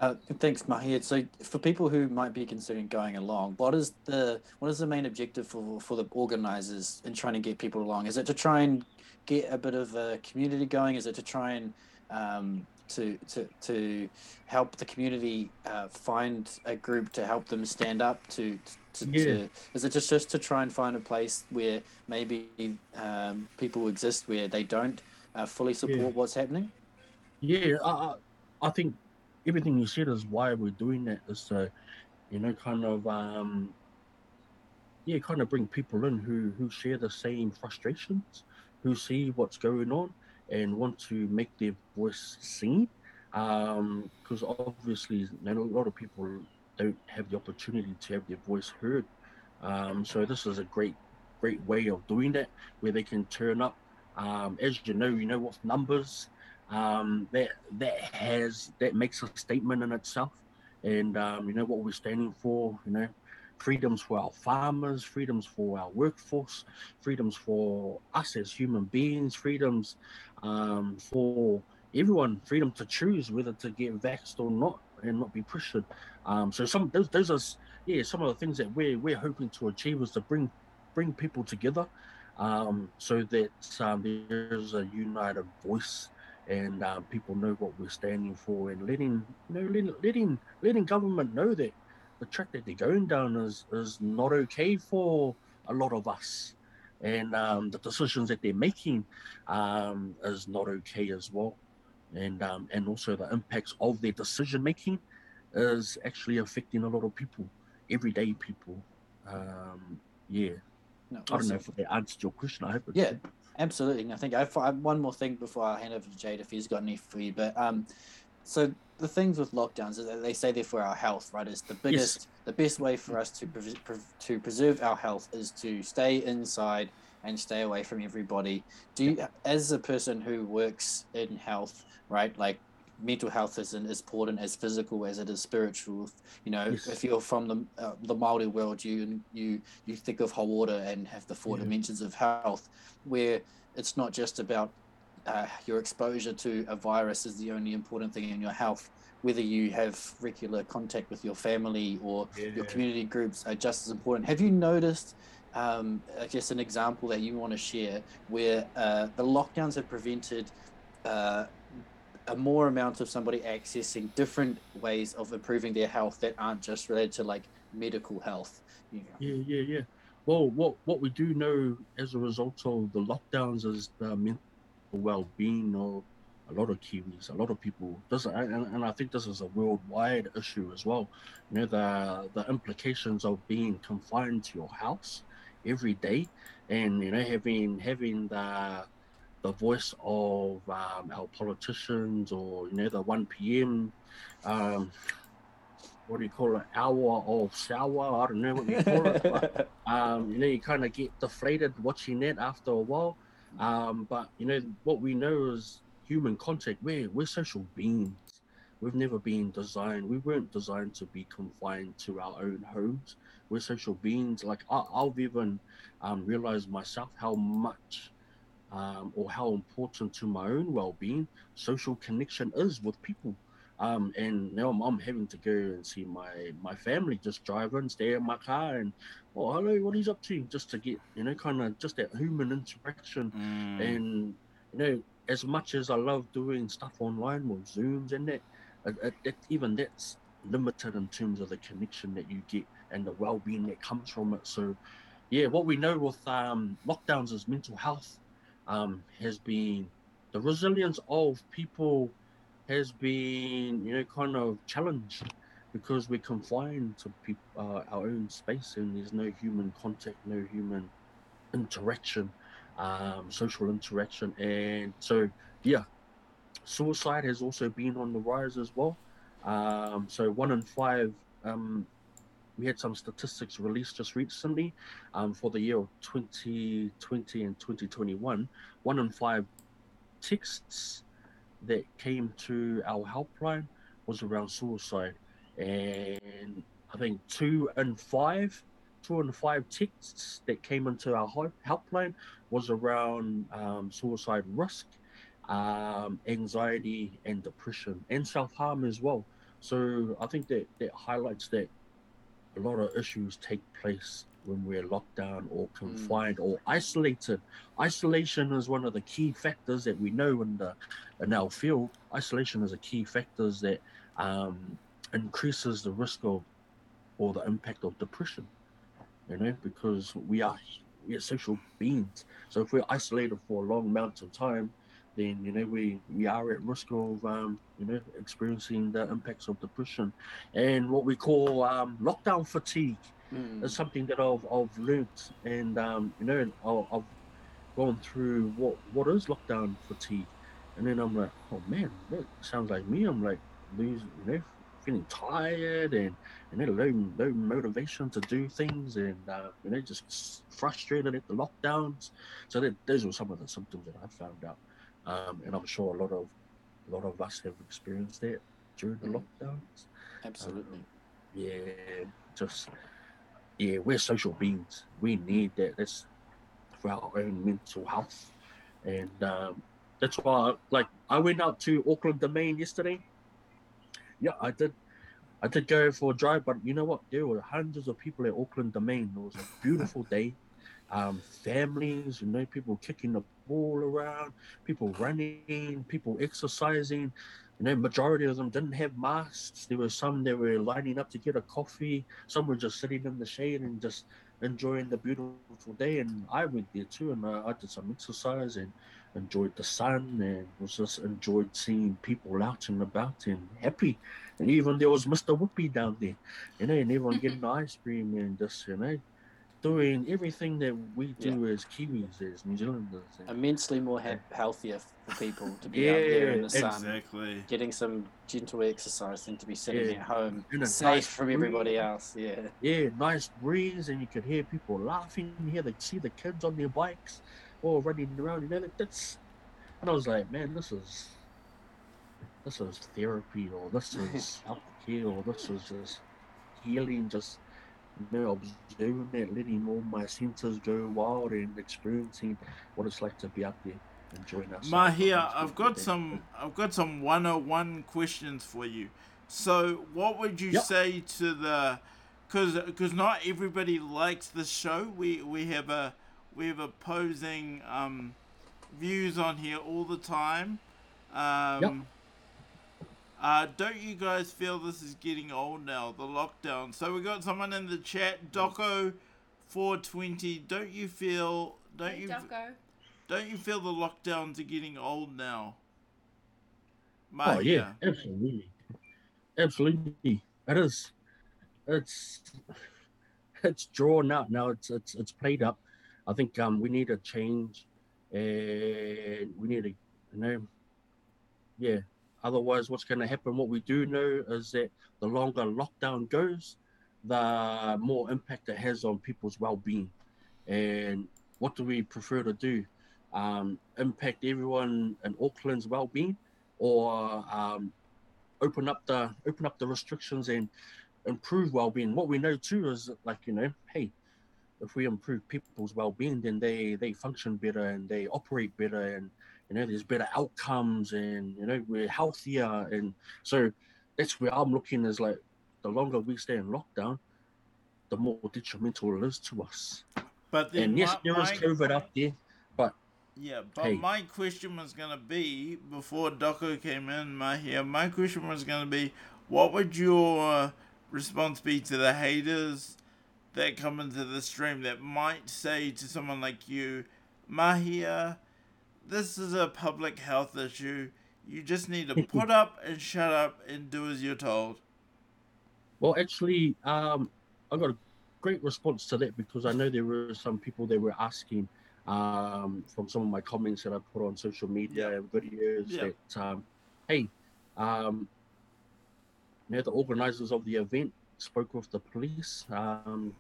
Uh, thanks, Mahia. So, for people who might be considering going along, what is the what is the main objective for for the organisers in trying to get people along? Is it to try and get a bit of a community going? Is it to try and um, to to to help the community uh, find a group to help them stand up to? to, Yeah. to is it just just to try and find a place where maybe um, people exist where they don't uh, fully support Yeah. what's happening. Yeah, I, I think everything you said is why we're doing that is to, you know, kind of um yeah, kind of bring people in who who share the same frustrations, who see what's going on and want to make their voice seen. Um, because obviously you know, a lot of people don't have the opportunity to have their voice heard. Um, so this is a great great way of doing that where they can turn up. Um, as you know, you know with numbers, um, that that has that makes a statement in itself, and um, you know what we're standing for. You know, freedoms for our farmers, freedoms for our workforce, freedoms for us as human beings, freedoms um, for everyone, freedom to choose whether to get vaxxed or not, and not be pressured. Um, so some those those are yeah some of the things that we're we're hoping to achieve is to bring bring people together, um, so that um, there's a united voice and um, people know what we're standing for and letting you know letting letting, letting government know that the track that they're going down is is not okay for a lot of us and um, the decisions that they're making um, is not okay as well and um, and also the impacts of their decision making is actually affecting a lot of people everyday people um, yeah No, I don't awesome. know if that answered your question I hope Yeah, did. absolutely. And I think I have one more thing before I hand over to Jade if he's got any for you. But um, so the things with lockdowns is that they say they're for our health, right? Is the biggest, the best way for us to pres- pre- to preserve our health is to stay inside and stay away from everybody. Do you, as a person who works in health, right? Like mental health isn't as important as physical as it is spiritual. You know, Yes. if you're from the uh, the Maori world, you you you think of hauora and have the four Yeah. dimensions of health, where it's not just about uh, your exposure to a virus is the only important thing in your health. Whether you have regular contact with your family or your community groups are just as important. Have you noticed, um, I guess, an example that you want to share where uh, the lockdowns have prevented uh, a more amount of somebody accessing different ways of improving their health that aren't just related to like medical health? You know? Yeah, yeah, yeah. Well, what what we do know as a result of the lockdowns is the mental well-being of a lot of Kiwis, a lot of people. This and, and I think this is a worldwide issue as well. You know the the implications of being confined to your house every day, and you know having having the the voice of um, our politicians or you know the 1 p.m. Um, what do you call it? Hour of sour. I don't know what you call it. but, um, you know, you kind of get deflated watching that after a while. Um, but you know, what we know is human contact. We're we're social beings. We've never been designed. We weren't designed to be confined to our own homes. We're social beings. Like I, I've even um, realized myself how much um, or how important to my own well-being social connection is with people. Um, and now I'm, having to go and see my my family just drive in, stay in my car, and oh hello, what he's up to, just to get you know kind of just that human interaction. Mm. And you know, as much as I love doing stuff online with Zooms and that, it, it, it, even that's limited in terms of the connection that you get and the well-being that comes from it. So, yeah, what we know with um, lockdowns is mental health um, has been the resilience of people has been you know kind of challenged because we're confined to peop uh, our own space and there's no human contact, no human interaction, um, social interaction, and so yeah, suicide has also been on the rise as well. Um, so one in five. Um, we had some statistics released just recently um, for the year of 2020 and 2021. One in five texts that came to our helpline was around suicide, and I think two and five, two and five texts that came into our helpline was around um, suicide risk, um, anxiety, and depression, and self harm as well. So I think that that highlights that a lot of issues take place when we're locked down or confined or isolated. Isolation is one of the key factors that we know in the in our field. Isolation is a key factors that um, increases the risk of or the impact of depression. You know, because we are we are social beings. So if we're isolated for a long amount of time, then you know we we are at risk of um, you know experiencing the impacts of depression, and what we call um, lockdown fatigue Mm. is something that I've I've learnt, and um, you know I- I've gone through what what is lockdown fatigue, and then I'm like, oh man, that sounds like me. I'm like losing, you know, feeling tired and and then low low motivation to do things, and uh, you know just frustrated at the lockdowns. So that those were some of the symptoms that I found out, um, and I'm sure a lot of a lot of us have experienced that during the Mm. lockdowns. Absolutely. Yeah, just yeah, we're social beings. We need that. That's for our own mental health, and um, that's why, like, I went out to Auckland Domain yesterday. Yeah, I did. I did go for a drive, but you know what? There were hundreds of people at Auckland Domain. It was a beautiful day. Um, families, you know, people kicking the ball around, people running, people exercising. You know, majority of them didn't have masks. There were some that were lining up to get a coffee. Some were just sitting in the shade and just enjoying the beautiful day. And I went there too, and I, I did some exercise and enjoyed the sun and was just enjoyed seeing people out and about and happy. And even there was Mr. Whippy down there, you know, and everyone getting ice cream and just, you know, doing everything that we do as Kiwis, as New Zealanders. And, Immensely more he- healthier for people to be out there in the sun, Exactly. getting some gentle exercise than to be sitting Yeah. at home, In a safe nice from everybody else. Yeah. yeah, nice breeze, and you could hear people laughing. You hear the see the kids on their bikes, all running around. You know, that- that's. And I was like, man, this is. This is therapy, or this is self care, or this is just healing. Just you know, observing that, letting all my senses go wild, and experiencing what it's like to be out there enjoying ourselves. Mahia, It's I've got some I've got some 101 questions for you. So, what would you Yep. say to the cuz cuz not everybody likes the show. We we have a we have opposing um views on here all the time. Um Uh, don't you guys feel this is getting old now, the lockdown? So we got someone in the chat, Doco 420. Don't you feel don't Hey, you Doco. don't you feel the lockdowns are getting old now? Oh yeah, Mahia. absolutely, absolutely. It is. It's it's drawn out now. It's it's it's played up. I think um we need a change, and we need to you know, yeah. Otherwise, what's going to happen? What we do know is that the longer lockdown goes, the more impact it has on people's well-being. And what do we prefer to do? Um, impact everyone in Auckland's well-being, or um, open up the open up the restrictions and improve well-being. What we know too is like you know, hey, if we improve people's well-being, then they they function better and they operate better, and you know, there's better outcomes, and you know, we're healthier, and so that's where I'm looking is like the longer we stay in lockdown, the more detrimental it is to us. But then And yes, my, there is COVID up there, but Yeah, but Hey. my question was gonna be before Doco came in, Mahia. My question was gonna be, what would your uh, response be to the haters that come into the stream that might say to someone like you, Mahia, this is a public health issue. You just need to put up and shut up and do as you're told. Well, actually, um, I got a great response to that because I know there were some people that were asking um, from some of my comments that I put on social media and videos Yeah. that, um, hey, um, you know, the organizers of the event spoke with the police um,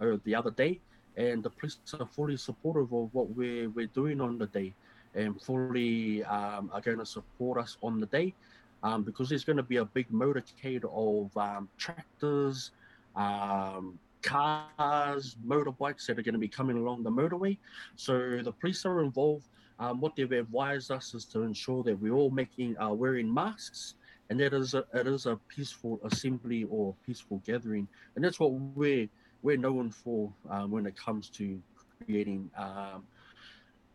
uh, the other day, and the police are fully supportive of what we're, we're doing on the day and fully um, are going to support us on the day um, because there's going to be a big motorcade of um, tractors, um, cars, motorbikes that are going to be coming along the motorway. So the police are involved. Um, what they've advised us is to ensure that we're all making uh, wearing masks, and that is a, it is a peaceful assembly or peaceful gathering, and that's what we're we're known for um, when it comes to creating um,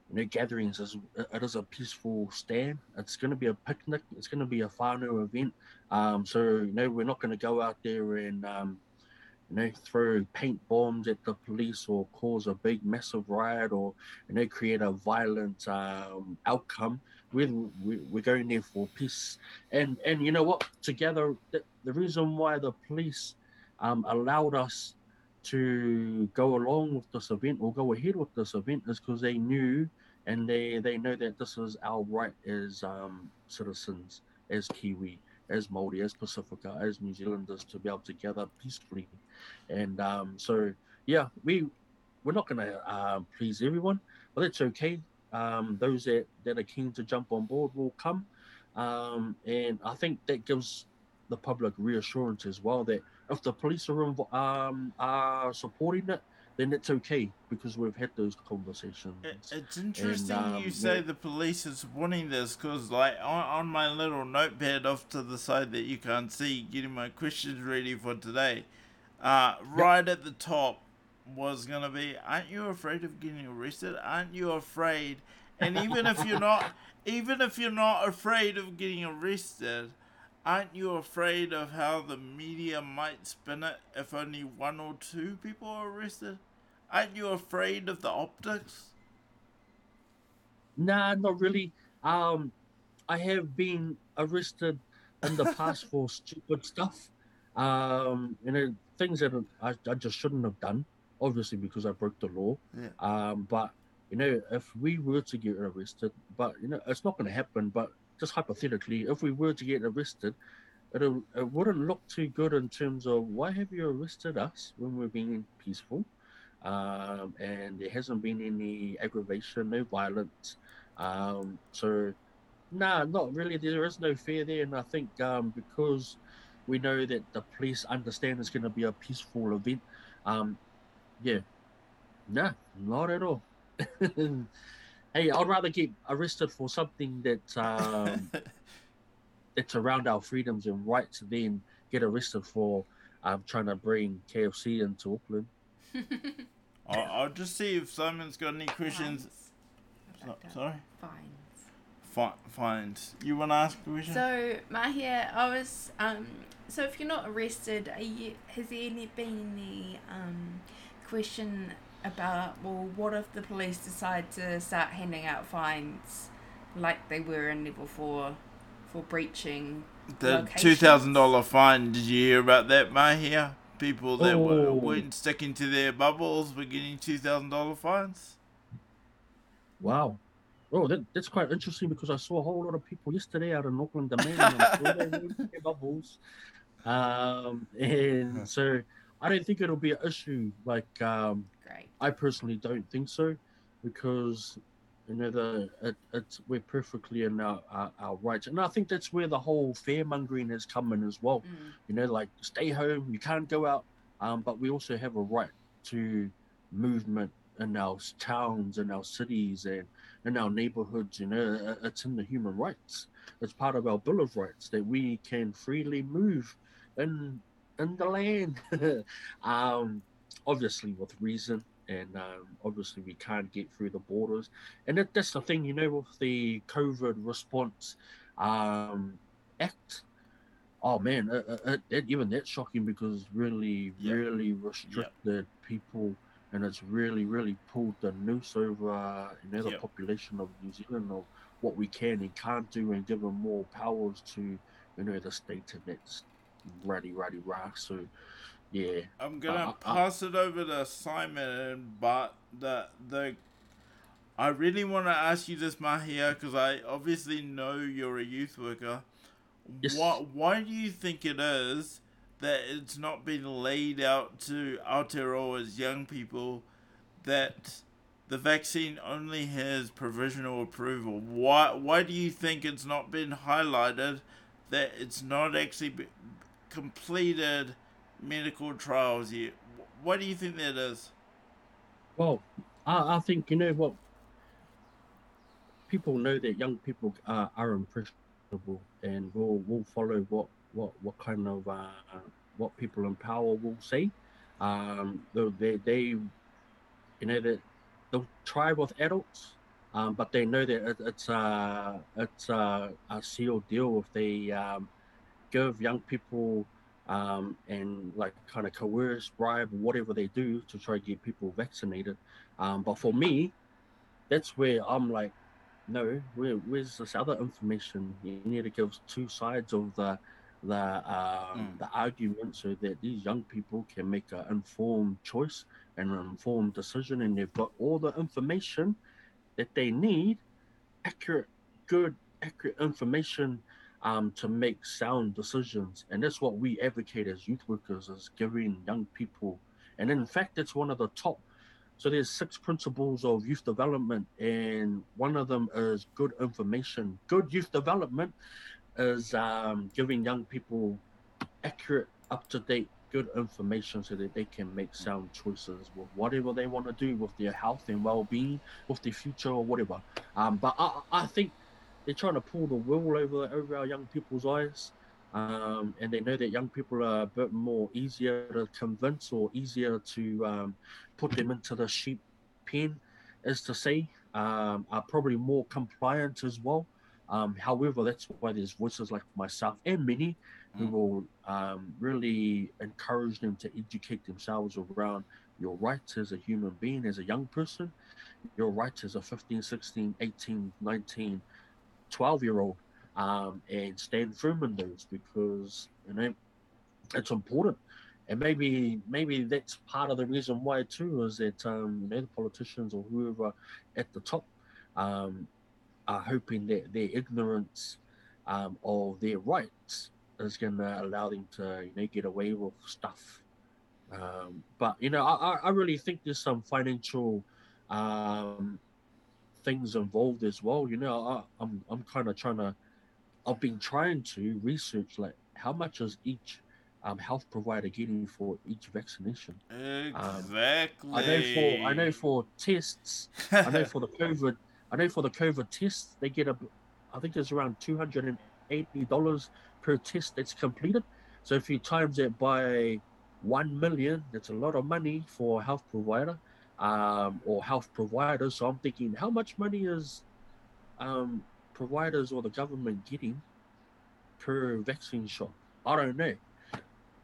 you know, gatherings is it is a peaceful stand. It's going to be a picnic. It's going to be a whānau event. Um, so you know, we're not going to go out there and um, you know throw paint bombs at the police or cause a big massive riot or you know create a violent um, outcome. we're we're going there for peace, and and you know what? Together, the, the reason why the police um, allowed us to go along with this event or go ahead with this event is because they knew and they they know that this is our right as um, citizens, as Kiwi, as Maori, as Pacifica, as New Zealanders to be able to gather peacefully, and um, so yeah, we we're not going to uh, please everyone, but it's okay. Um, those that, that are keen to jump on board will come, um, and I think that gives the public reassurance as well that if the police are um, are supporting it, then it's okay because we've had those conversations. It, it's interesting um, you say yeah. the police are supporting this because, like, on, on my little notepad off to the side that you can't see, getting my questions ready for today, uh, right at the top was going to be Aren't you afraid of getting arrested? Aren't you afraid? And even if you're not, even if you're not afraid of getting arrested, aren't you afraid of how the media might spin it if only one or two people are arrested? Aren't you afraid of the optics? Nah, not really. Um, I have been arrested in the past for stupid stuff. Um, you know, things that I, I just shouldn't have done, obviously because I broke the law. Yeah. Um, but you know, if we were to get arrested, but you know, it's not going to happen. But just hypothetically, if we were to get arrested, it it wouldn't look too good in terms of why have you arrested us when we're being peaceful, um, and there hasn't been any aggravation, no violence. Um, so, nah, not really. There is no fear there, and I think um, because we know that the police understand it's going to be a peaceful event. Um, yeah, nah, not at all. hey, I'd rather get arrested for something that um, that's around our freedoms and rights than get arrested for um, trying to bring KFC into Auckland. I'll, I'll just see if Simon's got any questions. So, sorry? Fines. Fi- fines. You want to ask a question? So, Mahia, I was um. So, if you're not arrested, are you, has there any been any um question about well, what if the police decide to start handing out fines, like they were in level four, for breaching? the locations. two thousand dollar fine. Did you hear about that, Mahia? People that were, Oh. weren't sticking to their bubbles were getting two thousand dollar fines. Wow. Oh, that, that's quite interesting because I saw a whole lot of people yesterday out in Auckland demanding I'm sure they were in their bubbles. Um, and so I don't think it'll be an issue. Like, um, Great. I personally don't think so because you know the it, it's we're perfectly in our, our, our rights, and I think that's where the whole fear mongering has come in as well. Mm. You know, like stay home, you can't go out, um, but we also have a right to movement in our towns and our cities and in our neighborhoods. You know, it's in the human rights. It's part of our Bill of Rights that we can freely move in in the land. um, obviously with reason, and um, obviously we can't get through the borders. And that, that's the thing, you know, with the COVID response um, act. Oh man, it, it, it, even that's shocking because it's really, really restricted people, and it's really, really pulled the noose over, uh, you know, the population of New Zealand of what we can and can't do, and given more powers to, you know, the state, and that's righty, righty, rah. So, yeah, I'm gonna pass it over to Simon, but the the I really want to ask you this, Mahia, because I obviously know you're a youth worker. Yes. What why do you think it is that it's not been laid out to Aotearoa's young people that the vaccine only has provisional approval? Why why do you think it's not been highlighted that it's not actually be, completed medical trials yet? What do you think that is? Well, I, I think you know what people know that young people are, are impressionable and will will follow what what what kind of uh, what people in power will say. Um, they they you know that they'll try with adults, um, but they know that it, it's uh it's uh, a sealed deal if they um, give young people um, and like kind of coerce, bribe, whatever they do to try to get people vaccinated. Um, but for me, that's where I'm like, no, where, where's this other information? You need to give two sides of the the um, Mm. the argument so that these young people can make an informed choice and an informed decision, and they've got all the information that they need, accurate, good, accurate information um, to make sound decisions. And that's what we advocate as youth workers is giving young people. And in fact, it's one of the top. So there's six principles of youth development, and one of them is good information. Good youth development is um, giving young people accurate, up to date, good information so that they can make sound choices with whatever they want to do with their health and well being, with their future or whatever. Um, but I, I think they're trying to pull the wool over over our young people's eyes. Um, and they know that young people are a bit more easier to convince or easier to um, put them into the sheep pen, as to say, um, are probably more compliant as well. Um, however, that's why there's voices like myself and many who Mm. will um, really encourage them to educate themselves around your rights as a human being, as a young person, your rights as a 15, 16, 18, 19, 12 year old, um, and stand firm in those because, you know, it's important. And maybe maybe that's part of the reason why too is that um, you know the politicians or whoever at the top um, are hoping that their ignorance um, of their rights is going to allow them to you know get away with stuff. Um, but you know, I, I- I really think there's some financial um, things involved as well. You know, I, I'm I'm kind of trying to. I've been trying to research like how much is each um, health provider getting for each vaccination. Exactly. I know for I know for tests I know for the COVID, I know for the COVID tests, they get a, I think it's around two hundred and eighty dollars per test that's completed. So if you times it by one million, that's a lot of money for a health provider, um, or health providers. So I'm thinking, how much money is, um, providers or the government getting per vaccine shot? I don't know.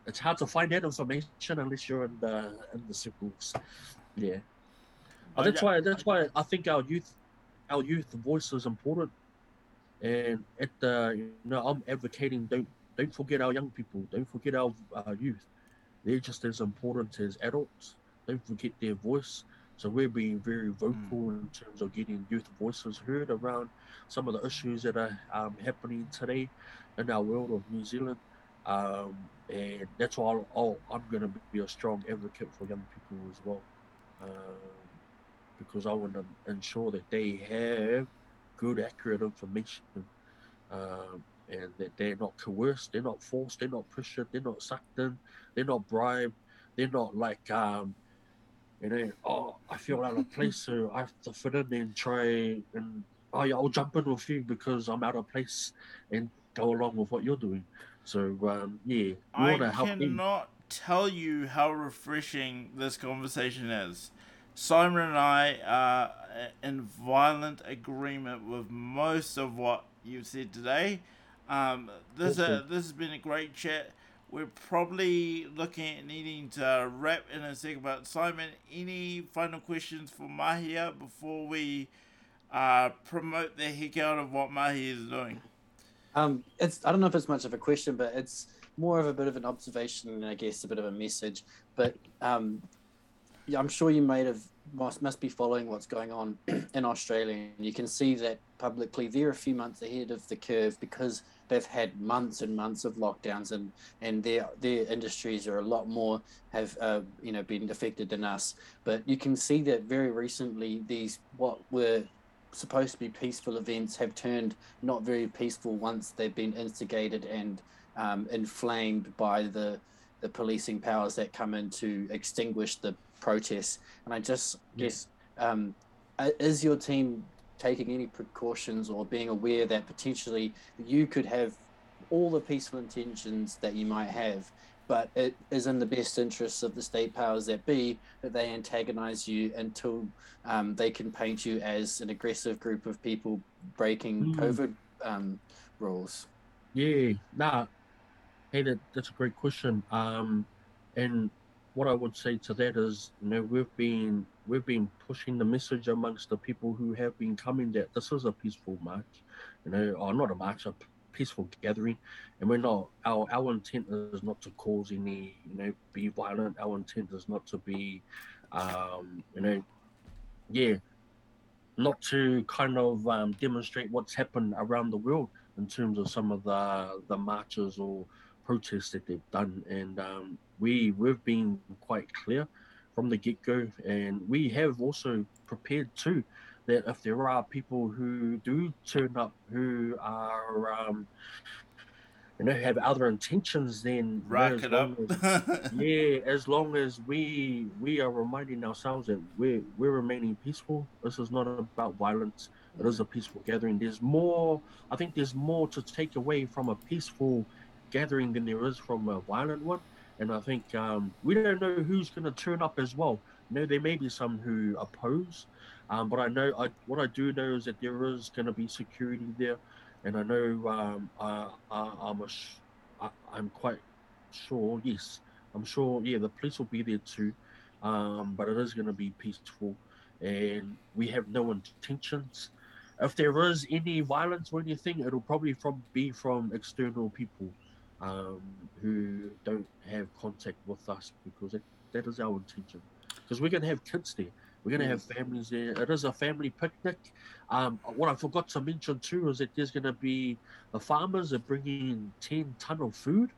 It's hard to find that information unless you're in the in the circles. Yeah. Oh, that's why that's why I think our youth our youth voice is important. And at the you know I'm advocating don't don't forget our young people, don't forget our uh, youth. They're just as important as adults. Don't forget their voice. So we're being very vocal in terms of getting youth voices heard around some of the issues that are um, happening today in our world of New Zealand. Um, and that's why I'll, I'll, I'm going to be a strong advocate for young people as well. Um, because I want to ensure that they have good, accurate information, um, and that they're not coerced, they're not forced, they're not pressured, they're not sucked in, they're not bribed, they're not like, um, you know, oh, I feel out of place, so I have to fit in and try and oh yeah, I'll jump in with you because I'm out of place and go along with what you're doing. So um, yeah, I want to help them. cannot tell you how refreshing this conversation is. Simon and I are in violent agreement with most of what you've said today. Um, this uh, this has been a great chat. We're probably looking at needing to wrap in a second. But Simon, any final questions for Mahia before we uh, promote the heck out of what Mahia is doing? Um, it's I don't know if it's much of a question, but it's more of a bit of an observation and I guess a bit of a message. But um, yeah, I'm sure you might have must must be following what's going on in Australia, and you can see that publicly they're a few months ahead of the curve because they've had months and months of lockdowns, and and their their industries are a lot more have uh, you know been affected than us. But you can see that very recently these what were supposed to be peaceful events have turned not very peaceful once they've been instigated and um, inflamed by the the policing powers that come in to extinguish the protests. And I just Yeah. guess, um, uh, is your team taking any precautions or being aware that potentially you could have all the peaceful intentions that you might have, but it is in the best interests of the state powers that be that they antagonize you until um, they can paint you as an aggressive group of people breaking Mm. COVID um, rules. Yeah, nah. Hey, that, that's a great question. Um, and what I would say to that is, you know, we've been we've been pushing the message amongst the people who have been coming that this is a peaceful march, you know, or not a march, a peaceful gathering, and we're not. Our our intent is not to cause any, you know, be violent. Our intent is not to be, um, you know, yeah, not to kind of um, demonstrate what's happened around the world in terms of some of the the marches or protests that they've done, and um, we we've been quite clear from the get go, and we have also prepared too that if there are people who do turn up who are um, you know have other intentions, then rack it up. As, yeah, as long as we we are reminding ourselves that we're we're remaining peaceful. This is not about violence. It is a peaceful gathering. There's more. I think there's more to take away from a peaceful gathering than there is from a violent one. And I think um, we don't know who's going to turn up as well. You know, there may be some who oppose, um, but I know I, what I do know is that there is going to be security there, and I know um, I, I, am a, I, I'm quite sure. Yes, I'm sure. Yeah, the police will be there too, um, but it is going to be peaceful, and we have no intentions. If there is any violence or anything, it'll probably from be from external people um, who don't have contact with us because that, that is our intention. Because we're going to have kids there. We're going to have families there. It is a family picnic. Um, what I forgot to mention too is that there's going to be the farmers are bringing 10 ton of food,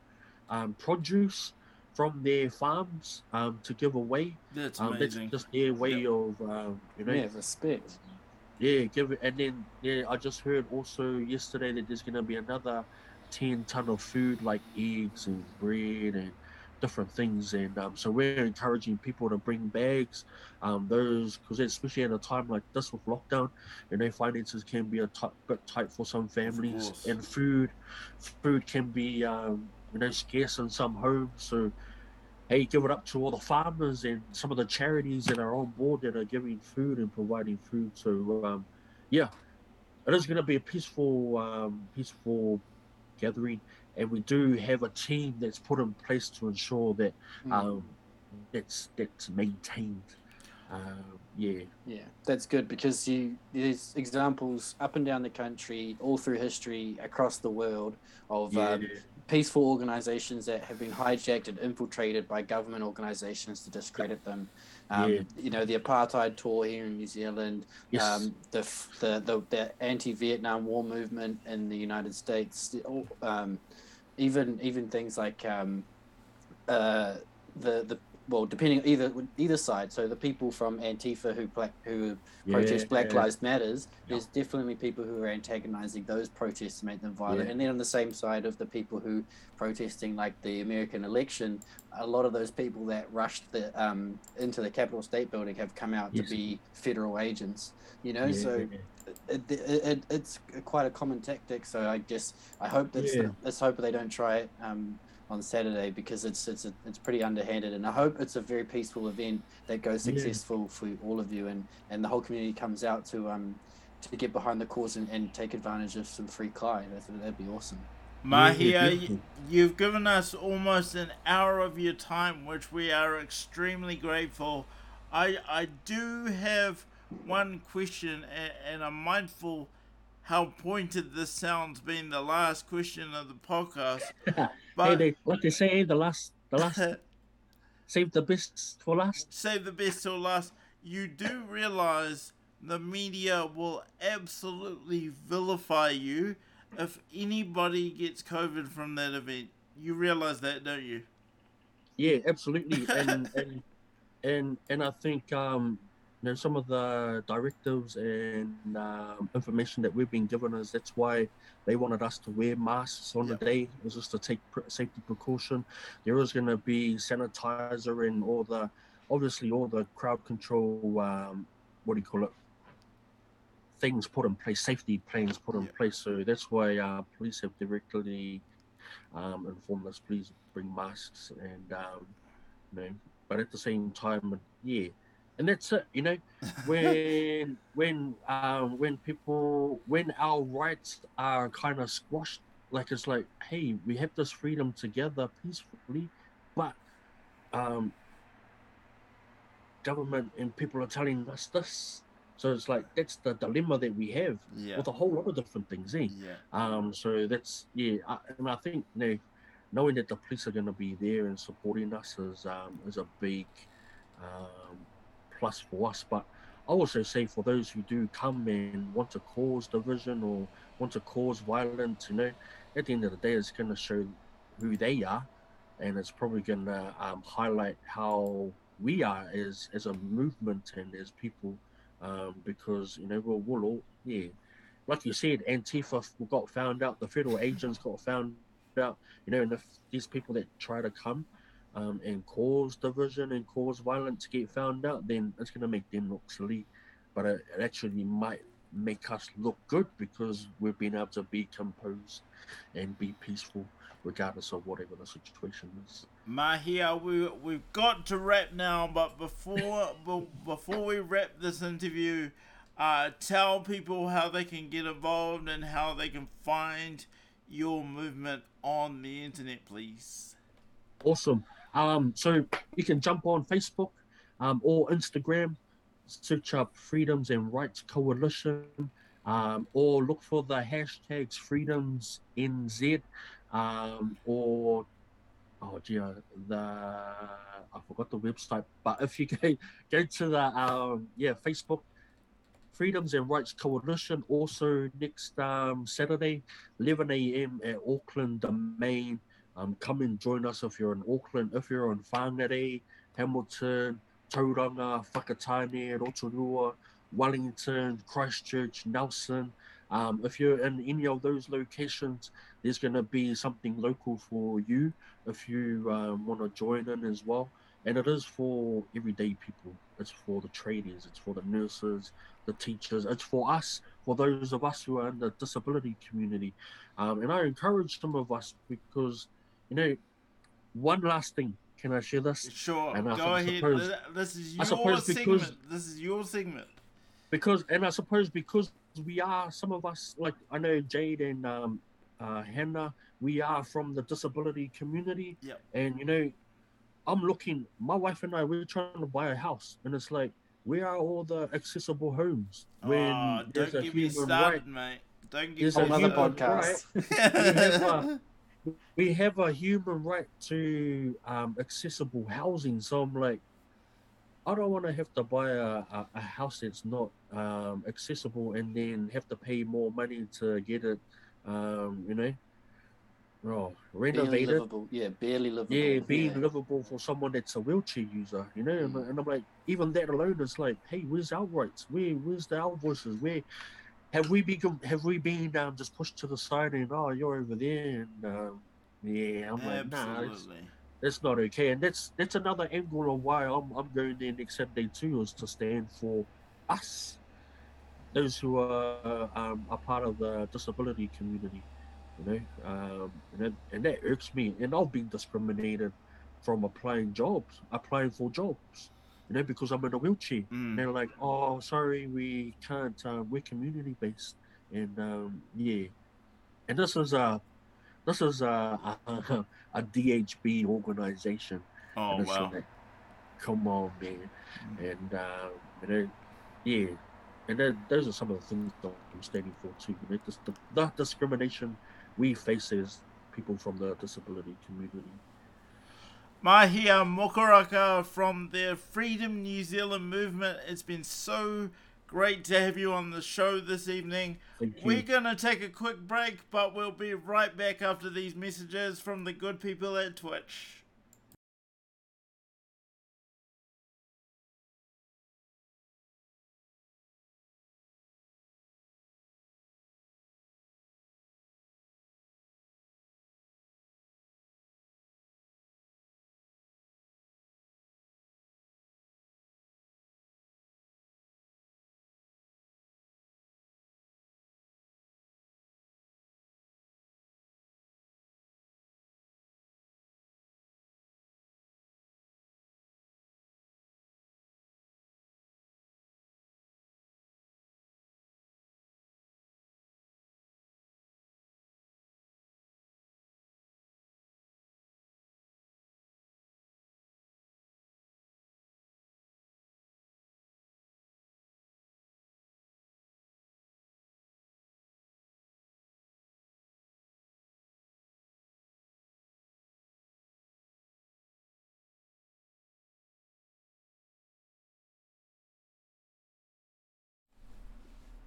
um, produce from their farms um, to give away. That's um, amazing. That's just their way yep. of, um, you know. Yeah, respect. Yeah, give it. And then, yeah, I just heard also yesterday that there's going to be another 10 ton of food like eggs and bread and different things. And um, so we're encouraging people to bring bags um, those because especially at a time like this with lockdown you know finances can be a t- bit tight for some families and food food can be um, you know scarce in some homes. So hey give it up to all the farmers and some of the charities that are on board that are giving food and providing food. So um, yeah it is going to be a peaceful um, peaceful gathering, and we do have a team that's put in place to ensure that mm. um, that's that's maintained. Um, yeah, yeah, that's good because you there's examples up and down the country, all through history, across the world of yeah. um, peaceful organizations that have been hijacked and infiltrated by government organizations to discredit them. Um, yeah. You know, the apartheid tour here in New Zealand, yes. um, the, the, the, the anti-Vietnam War movement in the United States, um, even even things like um, uh, the the well, depending either either side. So the people from Antifa who black, who yeah, protest Black yeah. Lives Matters, there's definitely people who are antagonizing those protests to make them violent. Yeah. And then on the same side of the people who protesting like the American election, a lot of those people that rushed the um, into the Capitol State building have come out yes. to be federal agents. You know, so. It, it, it, it's quite a common tactic, so I guess I hope that let's hope they don't try it. Um, on Saturday because it's it's a, it's pretty underhanded, and I hope it's a very peaceful event that goes successful yeah. for all of you, and and the whole community comes out to um to get behind the cause and, and take advantage of some free Kai. That'd, that'd be awesome. Mahia, you've given us almost an hour of your time, which we are extremely grateful. I I do have one question, and, and I'm mindful how pointed this sounds being the last question of the podcast. But hey, they, like they say, the last, the last, save the best for last. Save the best till last. You do realize the media will absolutely vilify you if anybody gets COVID from that event. You realize that, don't you? Yeah, absolutely. and, and and and I think um, know, some of the directives and um, information that we've been given is that's why they wanted us to wear masks on the day. It was just to take safety precaution. There is going to be sanitizer and all the, obviously, all the crowd control. Um, what do you call it? Things put in place, safety plans put in place. So that's why uh, police have directly um, informed us, please bring masks and um, you know. But at the same time, yeah and that's it you know when when um when people when our rights are kind of squashed like it's like hey we have this freedom together peacefully but um government and people are telling us this. So it's like that's the dilemma that we have Yeah. with a whole lot of different things, eh? Yeah. Um, so that's yeah, I, and I think you know, knowing that the police are going to be there and supporting us is um, is a big um, plus for us. But I also say for those who do come and want to cause division or want to cause violence, you know, at the end of the day, it's going to show who they are, and it's probably going to um, highlight how we are as as a movement and as people, um, because you know we'll, we'll all yeah like you said, Antifa got found out, the federal agents got found out, you know, and if these people that try to come um, and cause division and cause violence to get found out, then it's going to make them look silly. But it, it actually might make us look good because we've been able to be composed and be peaceful regardless of whatever the situation is. Mahia, we we've got to wrap now, but before be- before we wrap this interview, uh, tell people how they can get involved and how they can find your movement on the internet, please. Awesome. Um, so you can jump on Facebook um, or Instagram, search up Freedoms and Rights Coalition, um, or look for the hashtags Freedoms NZ, um, or oh gee, the I forgot the website. But if you go go to the um, yeah Facebook. Freedoms and Rights Coalition also next um, Saturday, 11 a.m. at Auckland Domain. Um, come and join us if you're in Auckland, if you're in Whangarei, Hamilton, Tauranga, Whakatane, Rotorua, Wellington, Christchurch, Nelson. Um, if you're in any of those locations, there's going to be something local for you if you um, want to join in as well. And it is for everyday people. It's for the tradies, it's for the nurses, the teachers, it's for us, for those of us who are in the disability community. Um, and I encourage some of us because, you know, one last thing. Can I share this? Sure, And I go ahead. suppose- Th- this is I your suppose segment. because- This is your segment. because and I suppose because we are some of us like I know Jade and um, uh, Hannah, we are from the disability community, Yep. and you know, I'm looking. My wife and I we're trying to buy a house, and it's like where are all the accessible homes when oh, don't a get me human started, right? mate. Don't get There's me a Another human started. We have a human right to um, accessible housing, so I'm like. I don't want to have to buy a, a, a house that's not um, accessible and then have to pay more money to get it, um, you know, oh, barely renovated. livable. Yeah, barely livable. Yeah, being livable for someone that's a wheelchair user, you know, and, Mm. and I'm like, even that alone is like, hey, where's our rights? Where, where's the our voices? Where have we been? Have we been um, just pushed to the side and oh, you're over there, and um, yeah, I'm like, nah, it's, that's not okay. And that's that's another angle of why I'm I'm going there next Saturday too, is to stand for us, those who are um, a part of the disability community, you know, um, and that, and that irks me. And I've been discriminated from applying jobs, applying for jobs, you know, because I'm in a wheelchair. Mm. And they're like, oh, sorry, we can't. Um, we're community based, and um, yeah, and this is a this is a a, a DHB organization. Oh wow. like, come on, man, and um, you know, yeah, and then those are some of the things that I'm standing for too. You know, just the, the discrimination we face as people from the disability community. Mahia Mokaraka from the Freedom New Zealand movement. It's been so great to have you on the show this evening. We're going to take a quick break, but we'll be right back after these messages from the good people at Twitch.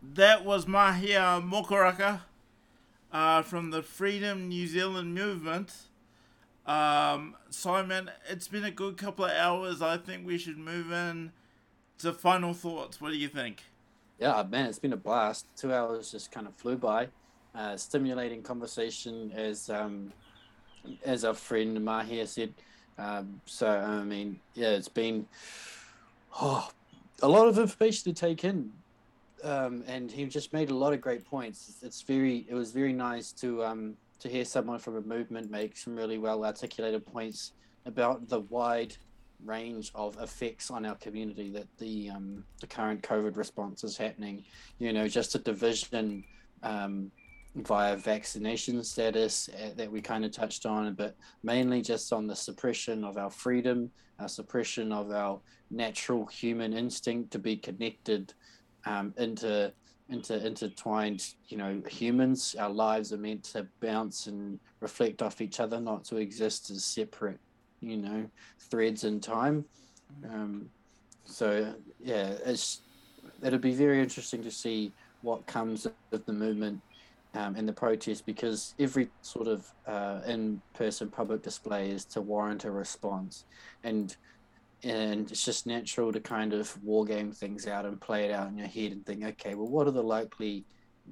That was Mahia Mokaraka uh, from the Freedom New Zealand movement. Um, Simon, it's been a good couple of hours. I think we should move in to final thoughts. What do you think? Yeah, man, it's been a blast. Two hours just kind of flew by. Uh, stimulating conversation, as um, as our friend Mahia said. Um, so I mean, yeah, it's been oh, a lot of information to take in, um, and he just made a lot of great points. It's very, it was very nice to um, to hear someone from a movement make some really well articulated points about the wide range of effects on our community that the um, the current COVID response is happening. You know, just a division um, via vaccination status uh, that we kind of touched on, but mainly just on the suppression of our freedom, our suppression of our natural human instinct to be connected um, into into intertwined you know humans. Our lives are meant to bounce and reflect off each other not to exist as separate you know threads in time. Um, so yeah it's it'll be very interesting to see what comes of the movement um, and the protest because every sort of uh, in-person public display is to warrant a response. And and it's just natural to kind of war game things out and play it out in your head and think okay well what are the likely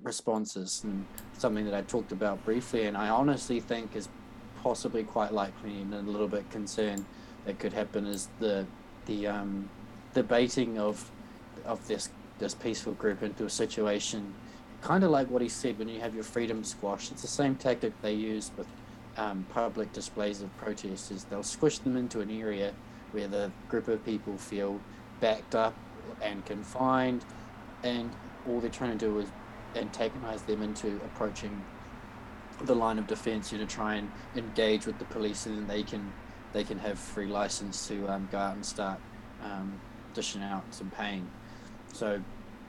responses? And something that i talked about briefly and i honestly think is possibly quite likely and a little bit concerned that could happen is the the um, debating of of this this peaceful group into a situation kind of like what he said when you have your freedom squash it's the same tactic they use with um, public displays of protesters. They'll squish them into an area where the group of people feel backed up and confined, and all they're trying to do is antagonize them into approaching the line of defense you know try and engage with the police and then they can they can have free license to um, go out and start um, dishing out some pain. So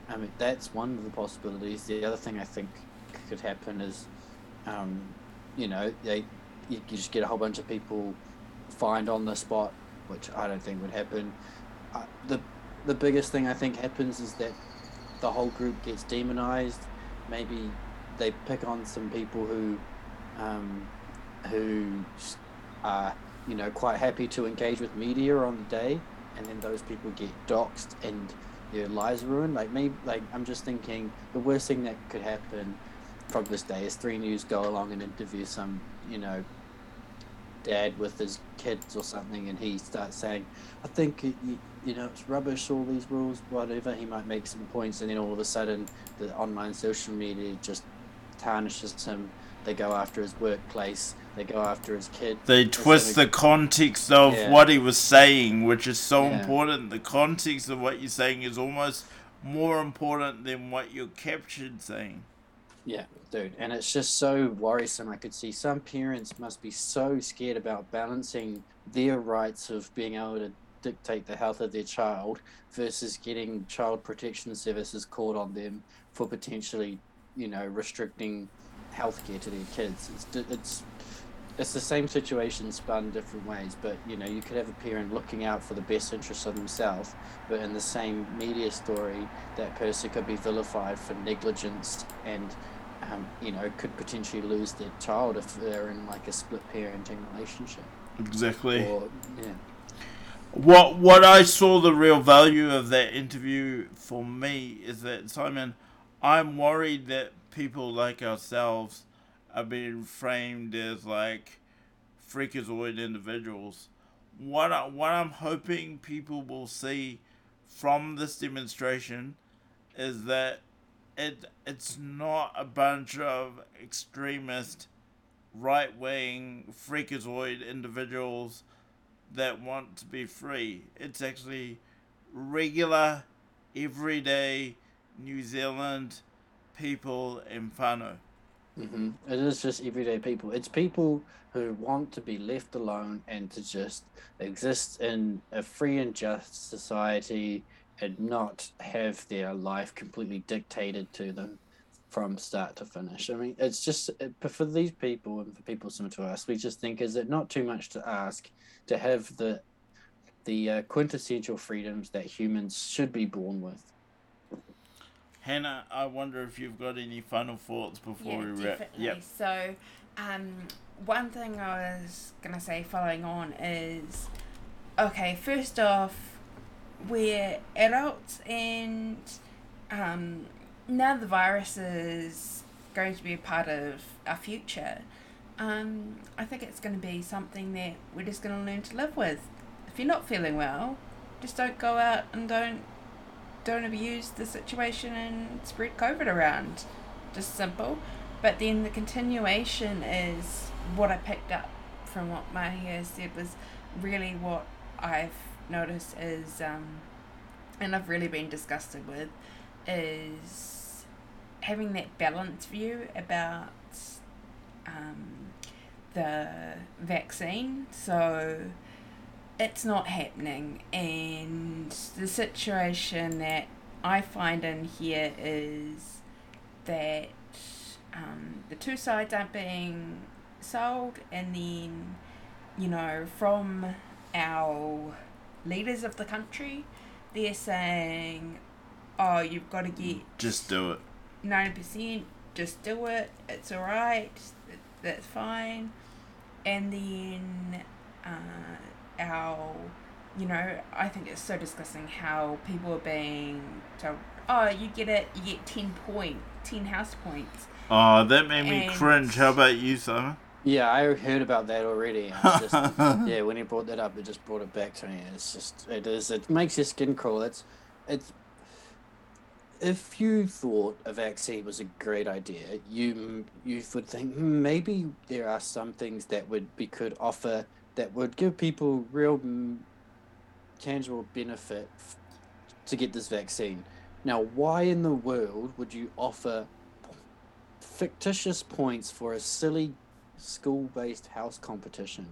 I mean that's one of the possibilities. The other thing I think could happen is um, you know they you, you just get a whole bunch of people fined on the spot which I don't think would happen. Uh, the the biggest thing I think happens is that the whole group gets demonized. Maybe they pick on some people who um, who are you know quite happy to engage with media on the day, and then those people get doxxed and their lives ruined. Like maybe like I'm just thinking the worst thing that could happen from this day is Three News go along and interview some you know dad with his kids or something, and he starts saying, "I think you, you know it's rubbish, all these rules, whatever." He might make some points, and then all of a sudden, the online social media just tarnishes him. They go after his workplace. They go after his kid. They twist the context of yeah. what he was saying, which is so yeah. important. The context of what you're saying is almost more important than what you're captured saying. Yeah, dude. And it's just so worrisome. I could see some parents must be so scared about balancing their rights of being able to dictate the health of their child versus getting child protection services called on them for potentially, you know, restricting healthcare to their kids. It's it's it's the same situation spun different ways, but you know, you could have a parent looking out for the best interests of themselves, but in the same media story, that person could be vilified for negligence and um, you know, could potentially lose their child if they're in like a split parenting relationship. Exactly. Or, yeah. What what I saw the real value of that interview for me is that Simon, I'm worried that people like ourselves are being framed as like freakazoid individuals. What I, what I'm hoping people will see from this demonstration is that it it's not a bunch of extremist right wing freakazoid individuals that want to be free. It's actually regular, everyday New Zealand people in whānau. Mm-hmm. It is just everyday people. It's people who want to be left alone and to just exist in a free and just society and not have their life completely dictated to them from start to finish. I mean, it's just for these people and for people similar to us, we just think is it not too much to ask to have the the uh, quintessential freedoms that humans should be born with. Hannah, I wonder if you've got any final thoughts before yeah, we wrap. definitely. Yep. So, um, one thing I was gonna say following on is, okay, first off, we're adults and um, now the virus is going to be a part of our future. Um, I think it's going to be something that we're just going to learn to live with. If you're not feeling well, just don't go out and don't don't abuse the situation and spread COVID around. Just simple. But then the continuation is what I picked up from what Mahia said was really what I've noticed is, um, and I've really been disgusted with, is having that balanced view about um, the vaccine. So it's not happening, and the situation that I find in here is that um, the two sides aren't being sold, and then you know from our leaders of the country, they're saying, "Oh, you've got to get Just do it. ninety percent. Just do it. It's all right. That's fine." And then uh, our, you know, I think it's so disgusting how people are being told, "Oh, you get it. You get ten point, ten house points." Oh, that made me And- cringe. How about you, Simon? Yeah, I heard about that already. Just, yeah, when he brought that up, it just brought it back to me. It's just, it is, it makes your skin crawl. It's, it's. If you thought a vaccine was a great idea, you you would think "Hmm, maybe there are some things that would be could offer that would give people real mm, tangible benefit f- to get this vaccine. Now, why in the world would you offer fictitious points for a silly school-based house competition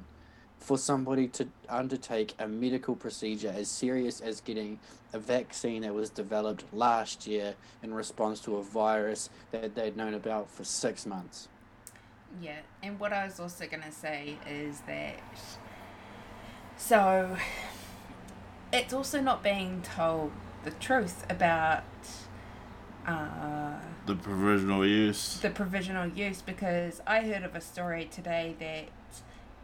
for somebody to undertake a medical procedure as serious as getting a vaccine that was developed last year in response to a virus that they'd known about for six months. Yeah, and what I was also gonna say is that so it's also not being told the truth about uh, The provisional use. the provisional use because I heard of a story today that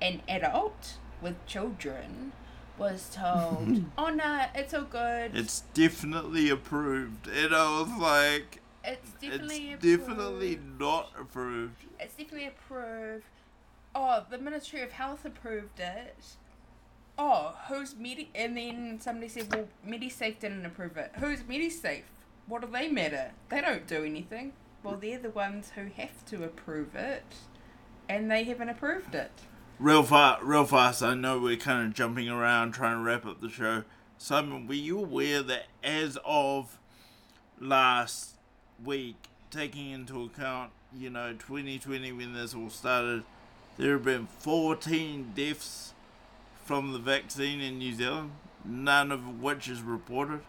an adult with children was told, "Oh no, it's all good. It's definitely approved. And I was like, it's definitely it's approved. definitely not approved. It's definitely approved. Oh, the Ministry of Health approved it. Oh, who's Medi? And then somebody said, well, MediSafe didn't approve it. Who's MediSafe? What do they matter? They don't do anything. Well, they're the ones who have to approve it, and they haven't approved it. Real fast, real fast. I know we're kind of jumping around trying to wrap up the show. Simon, were you aware that as of last week, taking into account, you know, 2020 when this all started, there have been 14 deaths from the vaccine in New Zealand, none of which is reported.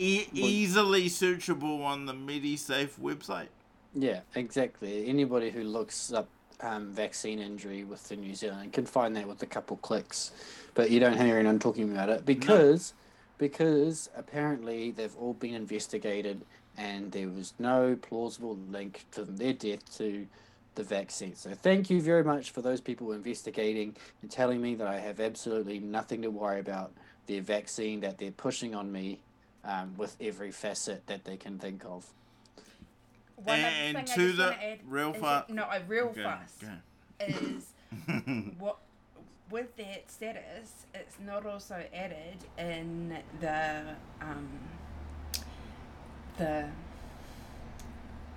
E- easily searchable on the MediSafe website. Yeah, exactly. Anybody who looks up um, vaccine injury within New Zealand can find that with a couple clicks, but you don't hear anyone talking about it because because apparently they've all been investigated and there was no plausible link to their death to the vaccine. So thank you very much for those people investigating and telling me that I have absolutely nothing to worry about their vaccine that they're pushing on me um, with every facet that they can think of. One other And thing I to just the- add real is- fa- No, I real Okay, fast okay. is what with that status, it's not also added in the um, the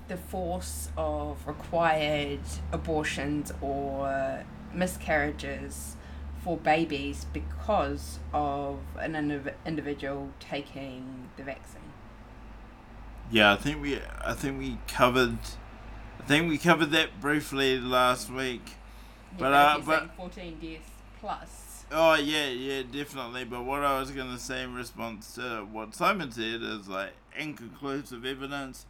the force of required abortions or miscarriages for babies because of an indiv- individual taking the vaccine. Yeah, I think we I think we covered I think we covered that briefly last week. But, uh, but- 14 deaths plus. Oh yeah, yeah, definitely. But what I was gonna say in response to what Simon said is like inconclusive evidence.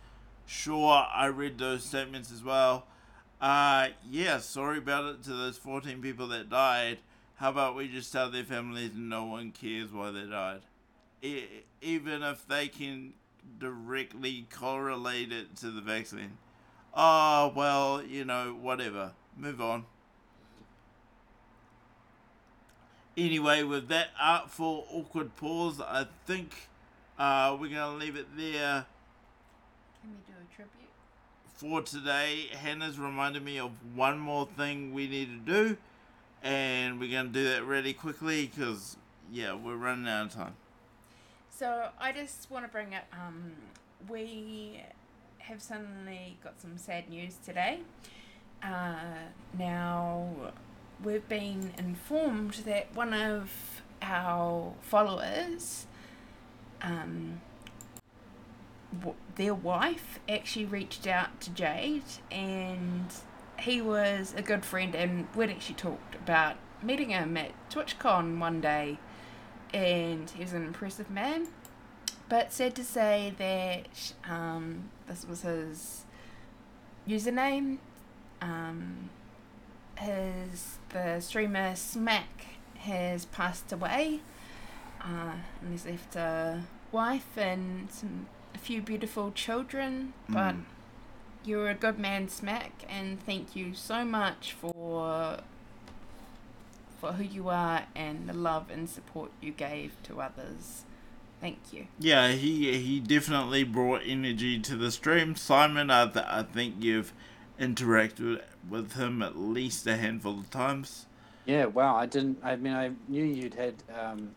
Sure, I read those statements as well. Uh yeah, sorry about it to those fourteen people that died. How about we just tell their families no one cares why they died? E- even if they can directly correlate it to the vaccine. Oh, well, you know, whatever. Move on. Anyway, with that artful, awkward pause, I think uh, we're going to leave it there Can we do a tribute? for today. Hannah's reminded me of one more thing we need to do, and we're going to do that really quickly because, yeah, we're running out of time. So I just want to bring up. Um, we have suddenly got some sad news today. Uh, now we've been informed that one of our followers, um, w- their wife actually reached out to Jade, and he was a good friend, and we'd actually talked about meeting him at TwitchCon one day and he was an impressive man. But sad to say that um, this was his username. Um, his the streamer Smack has passed away, uh, and he's left a wife and some a few beautiful children. But Mm. You're a good man, Smack, and thank you so much for for who you are and the love and support you gave to others. Thank you. Yeah, he he definitely brought energy to the stream. Simon, I, th- I think you've interacted with him at least a handful of times. Yeah, wow. I didn't. I mean, I knew you'd had um,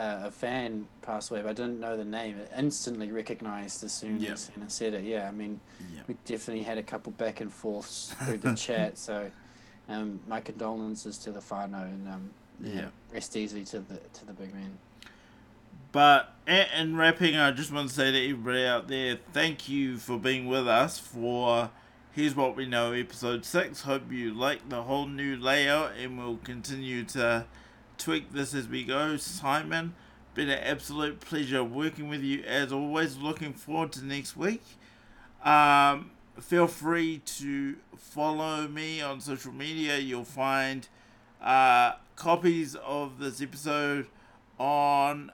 uh, a fan pass away, but I didn't know the name. Instantly recognized as soon Yeah. as Hannah said it. Yeah, I mean, Yeah. we definitely had a couple back and forths through the chat. So, um, my condolences to the whānau and um, Yeah. rest easy to the to the big man. But in wrapping, I just want to say to everybody out there, thank you for being with us for Here's What We Know episode 6. Hope you like the whole new layout and we'll continue to tweak this as we go. Simon, been an absolute pleasure working with you as always. Looking forward to next week. Um, feel free to follow me on social media. You'll find uh, copies of this episode on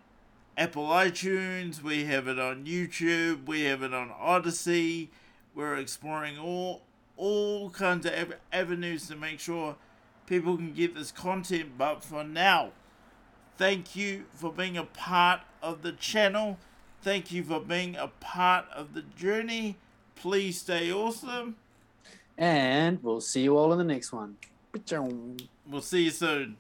Apple iTunes, we have it on YouTube, we have it on Odysee. We're exploring all all kinds of av- avenues to make sure people can get this content. But for now, thank you for being a part of the channel. Thank you for being a part of the journey. Please stay awesome. And we'll see you all in the next one. We'll see you soon.